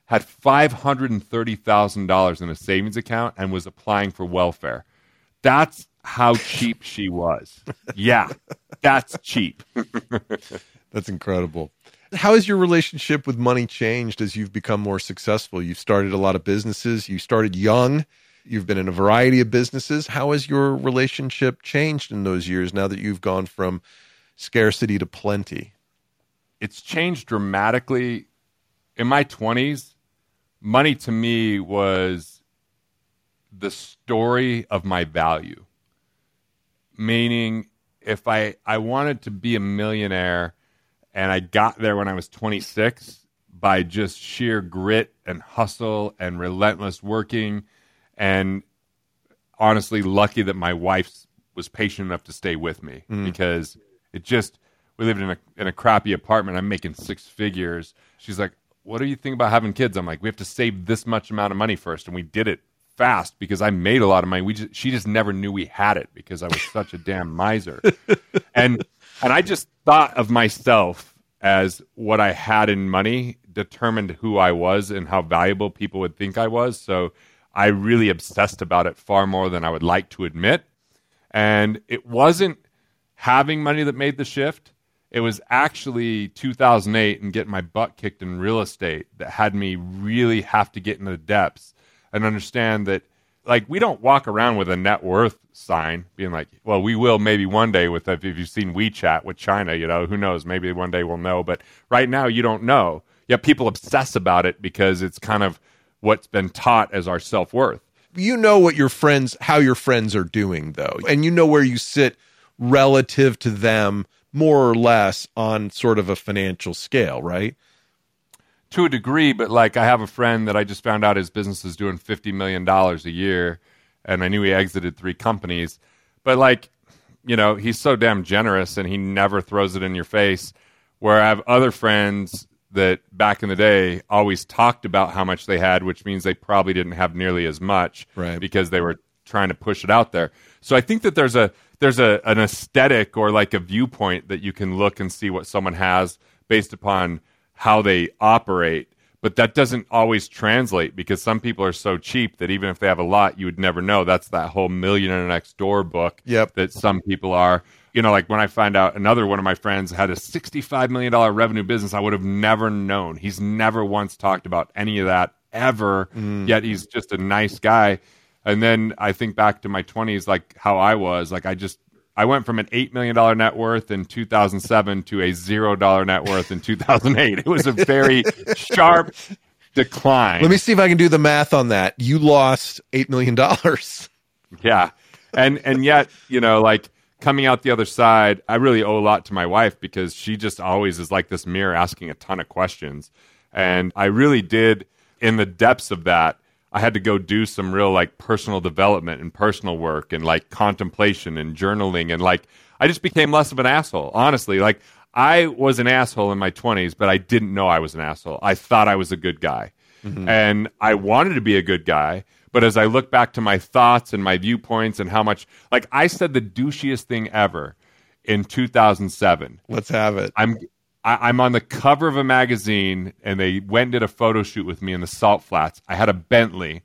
Speaker 2: had five hundred and thirty thousand dollars in a savings account and was applying for welfare. That's how cheap she was. Yeah, that's cheap.
Speaker 1: That's incredible. How has your relationship with money changed as you've become more successful? You've started a lot of businesses. You started young. You've been in a variety of businesses. How has your relationship changed in those years now that you've gone from scarcity to plenty?
Speaker 2: It's changed dramatically. In my twenties, money to me was the story of my value. Meaning, if I, I wanted to be a millionaire and I got there when I was 26 by just sheer grit and hustle and relentless working, and honestly, lucky that my wife was patient enough to stay with me mm. because it just, we lived in a, in a crappy apartment. I'm making six figures. She's like, what do you think about having kids? I'm like, we have to save this much amount of money first, and we did it fast because I made a lot of money. We just, she just never knew we had it because I was such a damn miser, and and I just thought of myself as what I had in money determined who I was and how valuable people would think I was. So I really obsessed about it far more than I would like to admit. And it wasn't having money that made the shift. It was actually 2008 and getting my butt kicked in real estate that had me really have to get into the depths and understand that like we don't walk around with a net worth sign being like well we will maybe one day with if you've seen WeChat with China you know who knows maybe one day we'll know but right now you don't know. Yet people obsess about it because it's kind of what's been taught as our self-worth.
Speaker 1: You know what your friends how your friends are doing though and you know where you sit relative to them more or less on sort of a financial scale right
Speaker 2: to a degree, but like I have a friend that I just found out his business is doing fifty million dollars a year, and I knew he exited three companies, but like, you know, he's so damn generous and he never throws it in your face. Where I have other friends that back in the day always talked about how much they had, which means they probably didn't have nearly as much,
Speaker 1: right?
Speaker 2: Because they were trying to push it out there. So I think that there's a there's a an aesthetic or like a viewpoint that you can look and see what someone has based upon how they operate but that doesn't always translate because some people are so cheap that even if they have a lot you would never know that's that whole millionaire next door book
Speaker 1: yep.
Speaker 2: that some people are you know like when i find out another one of my friends had a 65 million dollar revenue business i would have never known he's never once talked about any of that ever mm. yet he's just a nice guy and then i think back to my 20s like how i was like i just I went from an $8 million net worth in 2007 to a $0 net worth in 2008. It was a very sharp decline.
Speaker 1: Let me see if I can do the math on that. You lost $8 million.
Speaker 2: yeah. And, and yet, you know, like coming out the other side, I really owe a lot to my wife because she just always is like this mirror asking a ton of questions. And I really did, in the depths of that, I had to go do some real like personal development and personal work and like contemplation and journaling and like I just became less of an asshole. Honestly, like I was an asshole in my 20s, but I didn't know I was an asshole. I thought I was a good guy. Mm-hmm. And I wanted to be a good guy, but as I look back to my thoughts and my viewpoints and how much like I said the douchiest thing ever in 2007.
Speaker 1: Let's have it.
Speaker 2: I'm I, am on the cover of a magazine, and they went and did a photo shoot with me in the Salt Flats. I had a Bentley,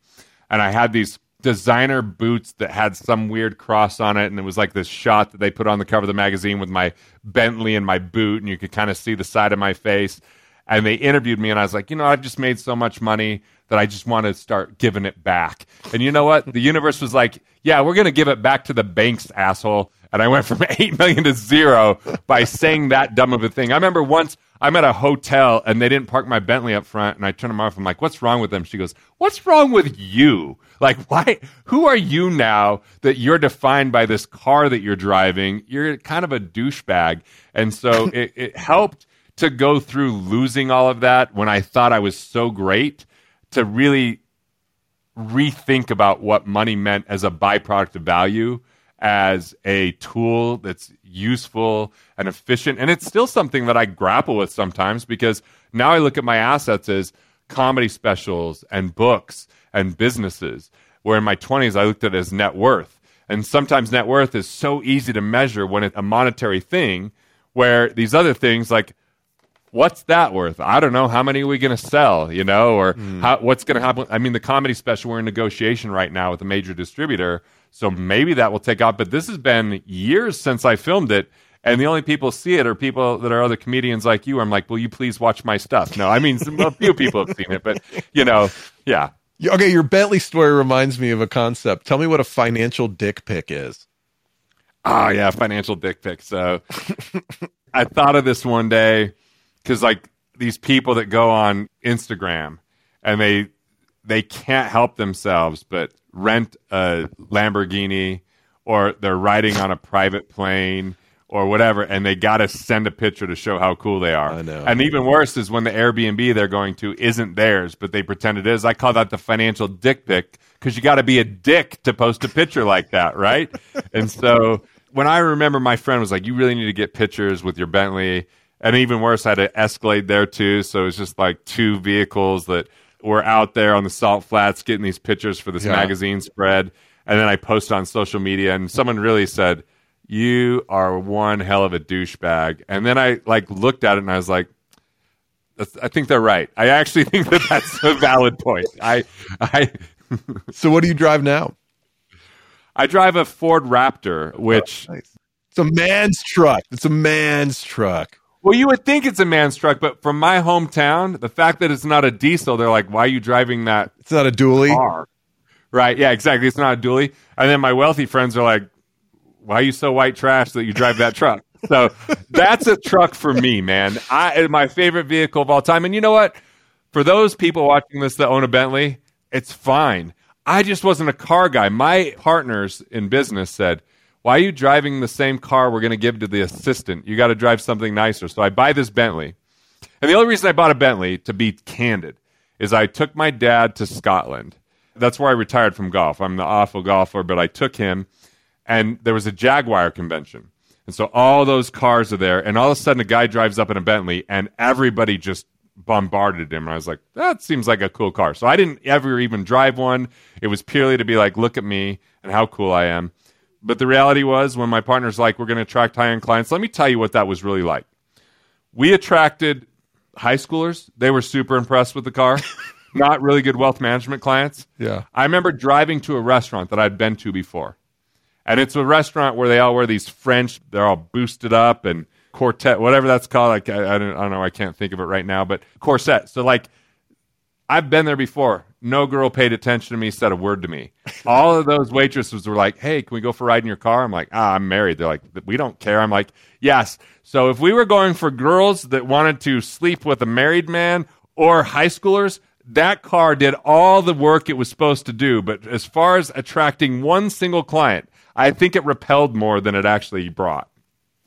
Speaker 2: and I had these designer boots that had some weird cross on it, and it was like this shot that they put on the cover of the magazine with my Bentley and my boot, and you could kind of see the side of my face. And they interviewed me, and I was like, you know, I've just made so much money that I just want to start giving it back. And you know what? The universe was like, yeah, we're going to give it back to the banks, asshole and I went from eight million to zero by saying that dumb of a thing. I remember once I'm at a hotel and they didn't park my Bentley up front, and I turn them off. I'm like, "What's wrong with them?" She goes, "What's wrong with you? Like, why? Who are you now that you're defined by this car that you're driving? You're kind of a douchebag." And so it, it helped to go through losing all of that when I thought I was so great to really rethink about what money meant as a byproduct of value as a tool that's useful and efficient. And it's still something that I grapple with sometimes because now I look at my assets as comedy specials and books and businesses, where in my 20s I looked at it as net worth. And sometimes net worth is so easy to measure when it's a monetary thing, where these other things like, what's that worth? I don't know. How many are we going to sell? You know, or mm. how, what's going to happen? I mean, the comedy special, we're in negotiation right now with a major distributor so maybe that will take off. But this has been years since I filmed it. And the only people see it are people that are other comedians like you. I'm like, will you please watch my stuff? No, I mean, a few people have seen it, but you know, yeah.
Speaker 1: Okay, your Bentley story reminds me of a concept. Tell me what a financial dick pic is.
Speaker 2: Oh yeah, financial dick pic. So I thought of this one day because like these people that go on Instagram and they they can't help themselves but rent a Lamborghini or they're riding on a private plane or whatever, and they got to send a picture to show how cool they are.
Speaker 1: I know.
Speaker 2: And even worse is when the Airbnb they're going to isn't theirs, but they pretend it is. I call that the financial dick pic because you got to be a dick to post a picture like that, right? and so when I remember my friend was like, "You really need to get pictures with your Bentley." And even worse, I had an Escalade there too. So it was just like two vehicles that were out there on the salt flats getting these pictures for this
Speaker 1: Yeah.
Speaker 2: magazine spread. And then I posted on social media, and someone really said, "You are one hell of a douchebag." And then I like looked at it, and I was like, "I think they're right. I actually think that that's a valid point." I, I,
Speaker 1: So what do you drive now?
Speaker 2: I drive a Ford Raptor, oh, which
Speaker 1: Nice. It's a man's truck. It's a man's truck.
Speaker 2: Well, you would think it's a man's truck, but from my hometown, the fact that it's not a diesel, they're like, "Why are you driving that
Speaker 1: It's not a dually.
Speaker 2: car?" Right? Yeah, exactly. It's not a dually. And then my wealthy friends are like, "Why are you so white trash that you drive that truck?" So that's a truck for me, man. I my favorite vehicle of all time. And you know what? For those people watching this that own a Bentley, it's fine. I just wasn't a car guy. My partners in business said, "Why are you driving the same car we're going to give to the assistant? You got to drive something nicer." So I buy this Bentley. And the only reason I bought a Bentley, to be candid, is I took my dad to Scotland. That's where I retired from golf. I'm the awful golfer, but I took him, and there was a Jaguar convention. And so all those cars are there, and all of a sudden a guy drives up in a Bentley, and everybody just bombarded him. And I was like, that seems like a cool car. So I didn't ever even drive one. It was purely to be like, look at me and how cool I am. But the reality was, when my partner's like, we're going to attract high end clients, let me tell you what that was really like we attracted high schoolers. They were super impressed with the car. Not really good wealth management clients.
Speaker 1: Yeah.
Speaker 2: I remember driving to a restaurant that I'd been to before. And it's a restaurant where they all wear these French, they're all boosted up and quartet, whatever that's called. Like, I, I, don't, I don't know. I can't think of it right now, but corset. So, like, I've been there before. No girl paid attention to me, said a word to me. All of those waitresses were like, "Hey, can we go for a ride in your car?" I'm like, "Ah, I'm married." They're like, "We don't care." I'm like, "Yes." So if we were going for girls that wanted to sleep with a married man or high schoolers, that car did all the work it was supposed to do. But as far as attracting one single client, I think it repelled more than it actually brought.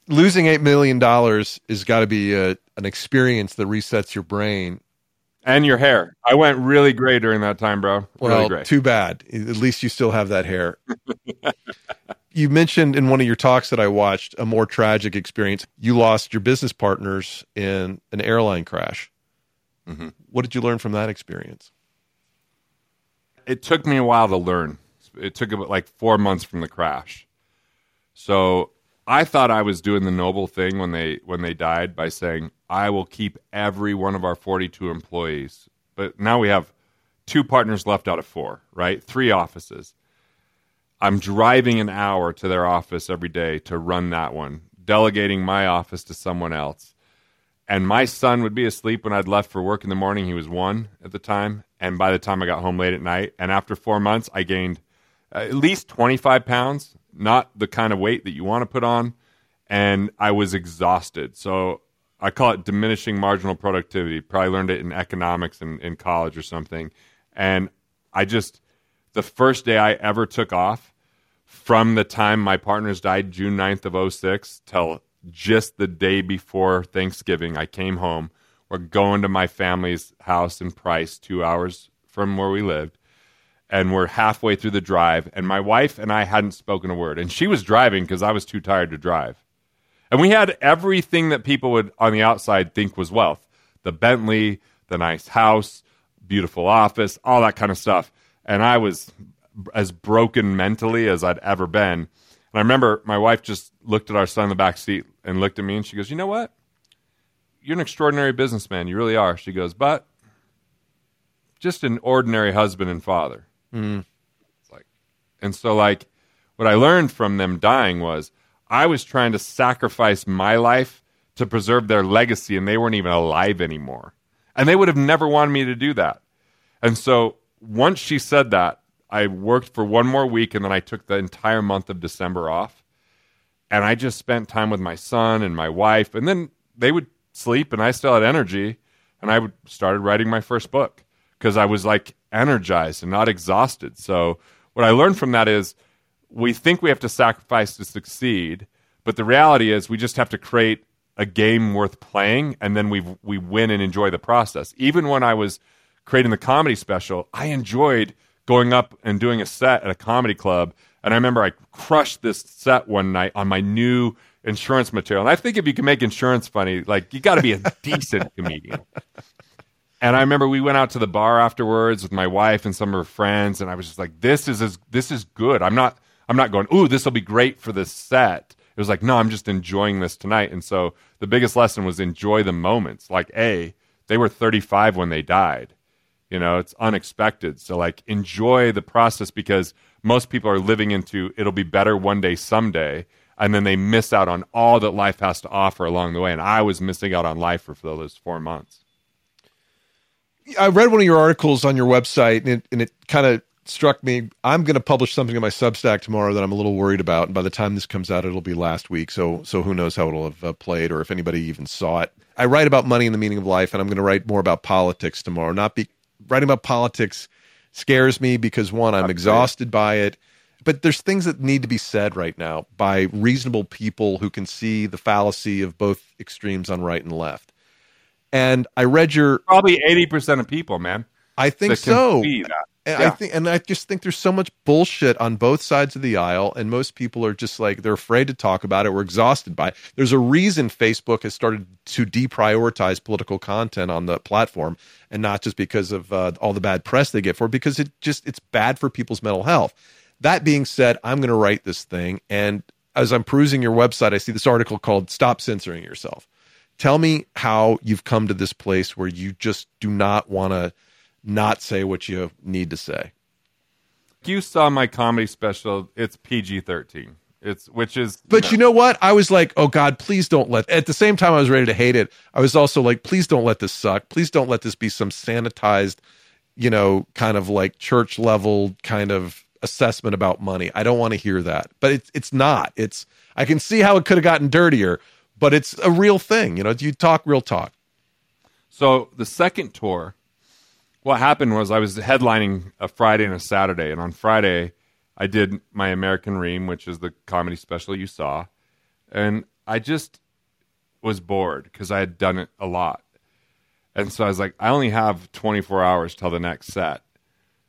Speaker 1: Losing $8 million has got to be a, an experience that resets your brain.
Speaker 2: And your hair. I went really gray during that time, bro.
Speaker 1: Well,
Speaker 2: really gray.
Speaker 1: too bad. At least you still have that hair. you mentioned in one of your talks that I watched a more tragic experience. You lost your business partners in an airline crash.
Speaker 2: Mhm.
Speaker 1: What did you learn from that experience?
Speaker 2: it took me a while to learn. It took about like four months from the crash. So I thought I was doing the noble thing when they when they died by saying I will keep every one of our 42 employees. But now we have two partners left out of four, right? Three offices. I'm driving an hour to their office every day to run that one, delegating my office to someone else. And my son would be asleep when I'd left for work in the morning. He was one at the time. And by the time I got home late at night, and after four months, I gained at least 25 pounds, not the kind of weight that you want to put on. And I was exhausted. So I call it diminishing marginal productivity. Probably learned it in economics in, in college or something. And I just, the first day I ever took off from the time my partners died, June 9th of 06, till just the day before Thanksgiving, I came home. We're going to my family's house in Price, two hours from where we lived. And we're halfway through the drive. And my wife and I hadn't spoken a word. And she was driving because I was too tired to drive. And we had everything that people would on the outside think was wealth the Bentley, the nice house, beautiful office, all that kind of stuff. And I was as broken mentally as I'd ever been. And I remember my wife just looked at our son in the back seat and looked at me and she goes, You know what? You're an extraordinary businessman. You really are. She goes, But just an ordinary husband and father. Mm. It's like, and so, like, what I learned from them dying was I was trying to sacrifice my life to preserve their legacy, and they weren't even alive anymore. And they would have never wanted me to do that. And so, once she said that, I worked for one more week, and then I took the entire month of December off. And I just spent time with my son and my wife, and then they would sleep, and I still had energy, and I would started writing my first book because I was like energized and not exhausted. So what I learned from that is we think we have to sacrifice to succeed, but the reality is we just have to create a game worth playing and then we we win and enjoy the process. Even when I was creating the comedy special, I enjoyed going up and doing a set at a comedy club and I remember I crushed this set one night on my new insurance material. And I think if you can make insurance funny, like you got to be a decent comedian. And I remember we went out to the bar afterwards with my wife and some of her friends, and I was just like, "This is as, this is good." I'm not I'm not going, "Ooh, this will be great for this set." It was like, "No, I'm just enjoying this tonight." And so the biggest lesson was enjoy the moments. Like, a, they were 35 when they died. You know, it's unexpected. So like, enjoy the process because most people are living into it'll be better one day someday and then they miss out on all that life has to offer along the way. And I was missing out on life for, those four months.
Speaker 1: I read one of your articles on your website, and it, and it kind of struck me. I'm going to publish something in my Substack tomorrow that I'm a little worried about, and by the time this comes out, it'll be last week. So, so who knows how it'll have uh, played, or if anybody even saw it. I write about money and the meaning of life, and I'm going to write more about politics tomorrow. Not be writing about politics scares me because one, I'm exhausted by it but there's things that need to be said right now by reasonable people who can see the fallacy of both extremes on right and left. And I read your
Speaker 2: probably eighty percent of people, man.
Speaker 1: I think so. And yeah. I think, and I just think there's so much bullshit on both sides of the aisle, and most people are just like they're afraid to talk about it. We're exhausted by it. There's a reason Facebook has started to deprioritize political content on the platform, and not just because of uh, all the bad press they get for it, because it just it's bad for people's mental health. That being said, I'm going to write this thing. And as I'm perusing your website, I see this article called Stop Censoring Yourself. Tell me how you've come to this place where you just do not want to not say what you need to say.
Speaker 2: You saw my comedy special. It's PG 13. It's which is
Speaker 1: But you know. you know what? I was like, "Oh god, please don't let." At the same time I was ready to hate it. I was also like, "Please don't let this suck. Please don't let this be some sanitized, you know, kind of like church level kind of assessment about money. I don't want to hear that. But it's it's not. It's I can see how it could have gotten dirtier, but it's a real thing. You know, you talk real talk.
Speaker 2: So the second tour, what happened was I was headlining a Friday and a Saturday, and on Friday I did my American Ream, which is the comedy special you saw, and I just was bored because I had done it a lot. And so I was like, I only have 24 hours till the next set.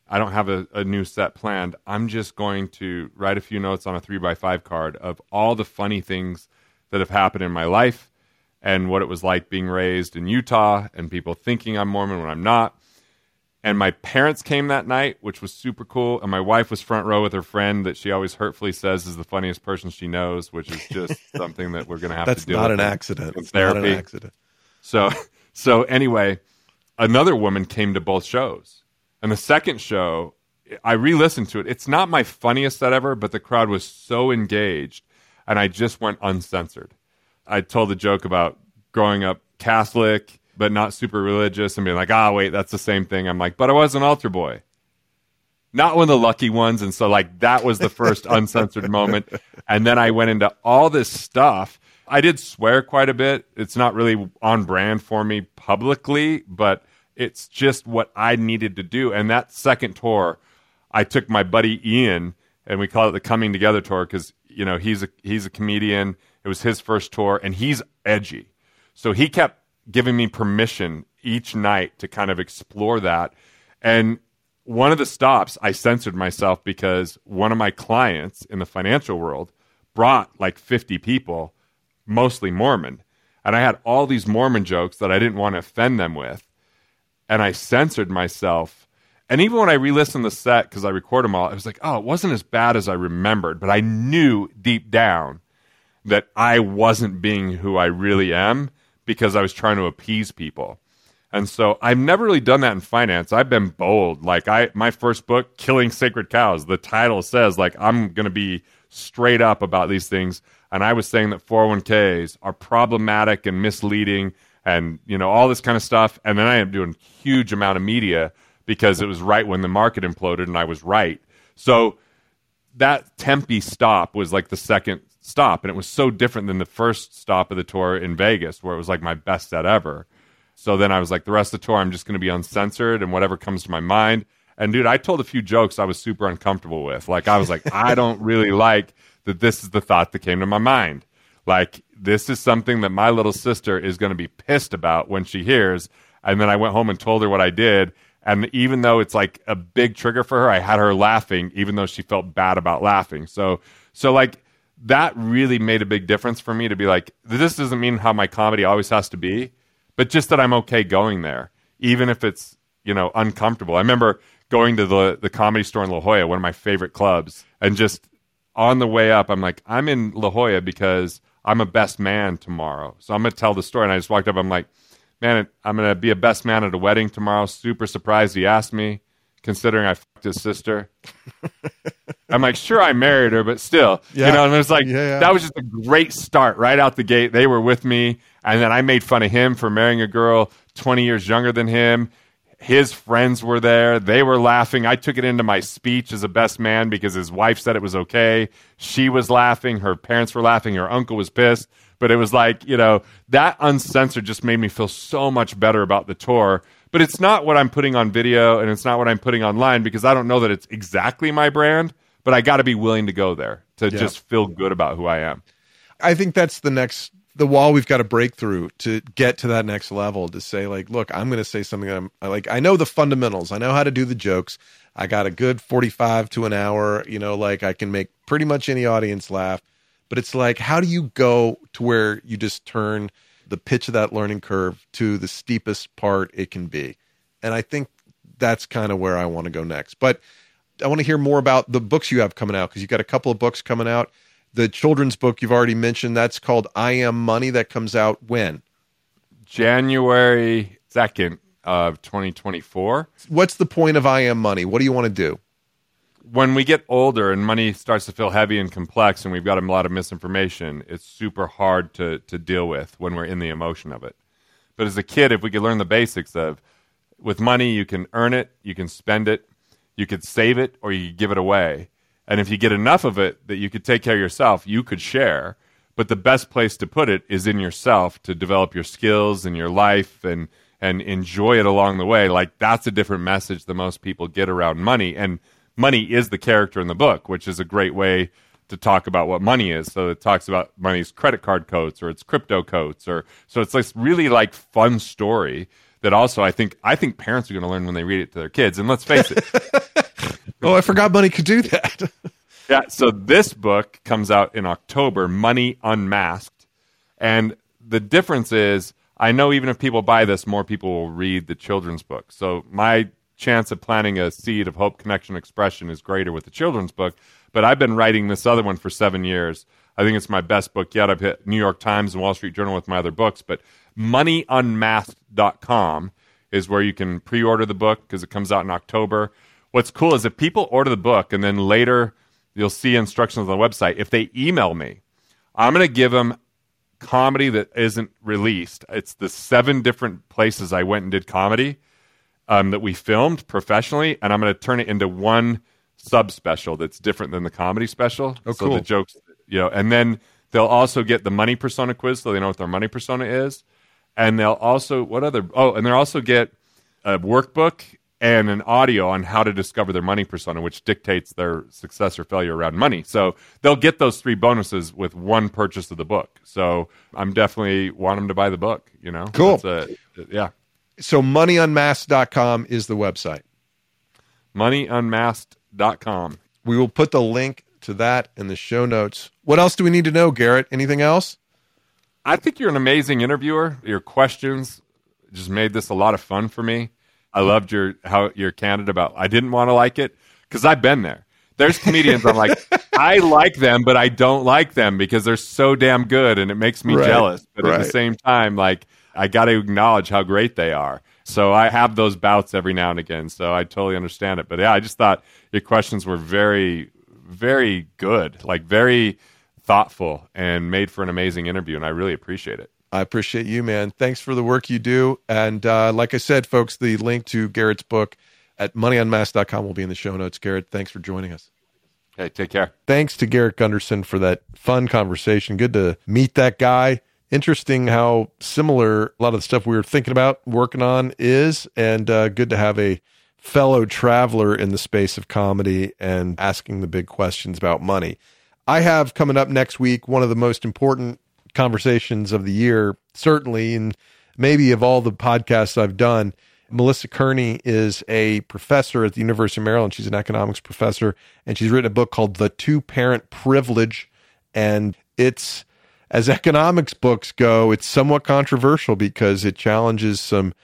Speaker 2: I don't have a, a, new set planned. I'm just going to write a few notes on a three by five card of all the funny things that have happened in my life and what it was like being raised in Utah and people thinking I'm Mormon when I'm not. And my parents came that night, which was super cool. And my wife was front row with her friend that she always hurtfully says is the funniest person she knows, which is just something that we're going to have
Speaker 1: That's
Speaker 2: to do.
Speaker 1: That's not an accident. It's therapy. not an accident.
Speaker 2: So, so anyway, another woman came to both shows and the second show, I re listened to it. It's not my funniest set ever, but the crowd was so engaged. And I just went uncensored. I told the joke about growing up Catholic, but not super religious, and being like, ah, oh, wait, that's the same thing. I'm like, but I was an altar boy. Not one of the lucky ones. And so, like, that was the first uncensored moment. And then I went into all this stuff. I did swear quite a bit. It's not really on brand for me publicly, but it's just what I needed to do. And that second tour, I took my buddy Ian, and we call it the Coming Together tour because you know he's a he's a comedian. It was his first tour, and he's edgy, so he kept giving me permission each night to kind of explore that. And one of the stops, I censored myself because one of my clients in the financial world brought like 50 people, mostly Mormon. And I had all these Mormon jokes that I didn't want to offend them with and I censored myself. And even when I re-listened the set because I record them all, I was like, oh, it wasn't as bad as I remembered. But I knew deep down that I wasn't being who I really am because I was trying to appease people. And so I've never really done that in finance. I've been bold. Like I my first book, Killing Sacred Cows, the title says like I'm going to be straight up about these things and I was saying that 401k's are problematic and misleading and you know all this kind of stuff. And then I am doing huge amount of media because it was right when the market imploded, and I was right. So that Tempe stop was like the second stop, and it was so different than the first stop of the tour in Vegas, where it was like my best set ever. So then I was like, the rest of the tour, I'm just going to be uncensored and whatever comes to my mind. And dude, I told a few jokes I was super uncomfortable with. Like I was like, I don't really like that. This is the thought that came to my mind. Like this is something that my little sister is going to be pissed about when she hears. And then I went home and told her what I did. And even though it's like a big trigger for her, I had her laughing, even though she felt bad about laughing. So, so like that really made a big difference for me to be like, this doesn't mean how my comedy always has to be, but just that I'm okay going there, even if it's, you know, uncomfortable. I remember going to the, the comedy store in La Jolla, one of my favorite clubs, and just on the way up, I'm like, I'm in La Jolla because I'm a best man tomorrow. So I'm going to tell the story. And I just walked up, I'm like, man, I'm going to be a best man at a wedding tomorrow. Super surprised he asked me, considering I fucked his sister. I'm like, sure, I married her, but still,
Speaker 1: Yeah.
Speaker 2: you know, and it's like,
Speaker 1: Yeah, yeah.
Speaker 2: that was just a great start right out the gate. They were with me. And then I made fun of him for marrying a girl 20 years younger than him. His friends were there. They were laughing. I took it into my speech as a best man because his wife said it was okay. She was laughing. Her parents were laughing. Her uncle was pissed. But it was like, you know, that uncensored just made me feel so much better about the tour. But it's not what I'm putting on video and it's not what I'm putting online because I don't know that it's exactly my brand, but I got to be willing to go there to
Speaker 1: Yeah.
Speaker 2: just feel good about who I am.
Speaker 1: I think that's the next the wall we've got to break through to get to that next level to say like look I'm going to say something that I'm like I know the fundamentals I know how to do the jokes I got a good 45 to an hour you know like I can make pretty much any audience laugh but it's like how do you go to where you just turn the pitch of that learning curve to the steepest part it can be and I think that's kind of where I want to go next but I want to hear more about the books you have coming out because you've got a couple of books coming out. The children's book you've already mentioned that's called I Am Money that comes out when?
Speaker 2: January 2nd of 2024.
Speaker 1: What's the point of I Am Money? What do you want to do?
Speaker 2: When we get older and money starts to feel heavy and complex and we've got a lot of misinformation, it's super hard to, to deal with when we're in the emotion of it. But as a kid, if we could learn the basics of with money, you can earn it, you can spend it, you could save it, or you could give it away. And if you get enough of it that you could take care of yourself, you could share. But the best place to put it is in yourself to develop your skills and your life and and enjoy it along the way. Like that's a different message than most people get around money. And money is the character in the book, which is a great way to talk about what money is. So it talks about money's credit card codes or its crypto codes or so it's this really like fun story that also I think I think parents are going to learn when they read it to their kids. And let's face it,
Speaker 1: Oh, I forgot money could do that.
Speaker 2: Yeah, so this book comes out in October, Money Unmasked. And the difference is, I know even if people buy this, more people will read the children's book. So my chance of planting a seed of hope, connection, expression is greater with the children's book. But I've been writing this other one for seven years. I think it's my best book yet. I've hit New York Times and Wall Street Journal with my other books. But moneyunmasked.com is where you can pre order the book because it comes out in October. What's cool is if people order the book and then later you'll see instructions on the website, if they email me, I'm going to give them comedy that isn't released. It's the seven different places I went and did comedy um, that we filmed professionally, and I'm going to turn it into one sub special that's different than the comedy special.
Speaker 1: Oh,
Speaker 2: So
Speaker 1: cool.
Speaker 2: the jokes, you know, and then they'll also get the money persona quiz, so they know what their money persona is, and they'll also what other? Oh, and they'll also get a workbook and an audio on how to discover their money persona, which dictates their success or failure around money. So they'll get those three bonuses with one purchase of the book. So I'm definitely want them to buy the book. You know,
Speaker 1: Cool.
Speaker 2: A- yeah.
Speaker 1: So moneyunmasked.com is the website.
Speaker 2: moneyunmasked.com.
Speaker 1: We will put the link to that in the show notes. What else do we need to know, Garrett? Anything else?
Speaker 2: I think you're an amazing interviewer. Your questions just made this a lot of fun for me. I loved your how you're candid about I didn't want to like it because I've been there. There's comedians I'm like I like them, but I don't like them because they're so damn good and it makes me
Speaker 1: Right,
Speaker 2: jealous. But at the same time, like I got to acknowledge how great they are. So I have those bouts every now and again. So I totally understand it. But yeah, I just thought your questions were very, very good, like very thoughtful and made for an amazing interview. And I really appreciate it.
Speaker 1: I appreciate you, man. Thanks for the work you do. And uh, like I said, folks, the link to Garrett's book at moneyunmasked.com will be in the show notes. Garrett, thanks for joining us.
Speaker 2: Hey, take care.
Speaker 1: Thanks to Garrett Gunderson for that fun conversation. Good to meet that guy. Interesting how similar a lot of the stuff we were thinking about working on is, and uh, good to have a fellow traveler in the space of comedy and asking the big questions about money. I have coming up next week one of the most important conversations of the year, certainly, and maybe of all the podcasts I've done. Melissa Kearney is a professor at the University of Maryland. She's an economics professor, and she's written a book called The Two Parent Privilege. And it's, as economics books go, it's somewhat controversial because it challenges some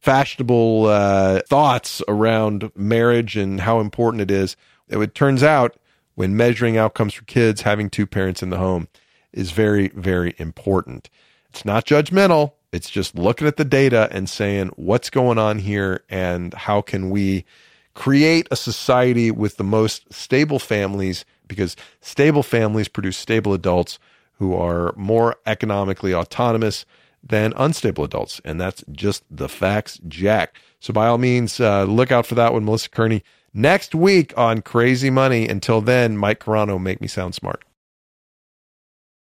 Speaker 1: fashionable uh, thoughts around marriage and how important it is. It turns out when measuring outcomes for kids, having two parents in the home is very, very important. It's not judgmental. It's just looking at the data and saying what's going on here and how can we create a society with the most stable families because stable families produce stable adults who are more economically autonomous than unstable adults. And that's just the facts, Jack. So by all means, uh, look out for that one, Melissa Kearney. Next week on Crazy Money. Until then, Mike Carano, make me sound smart.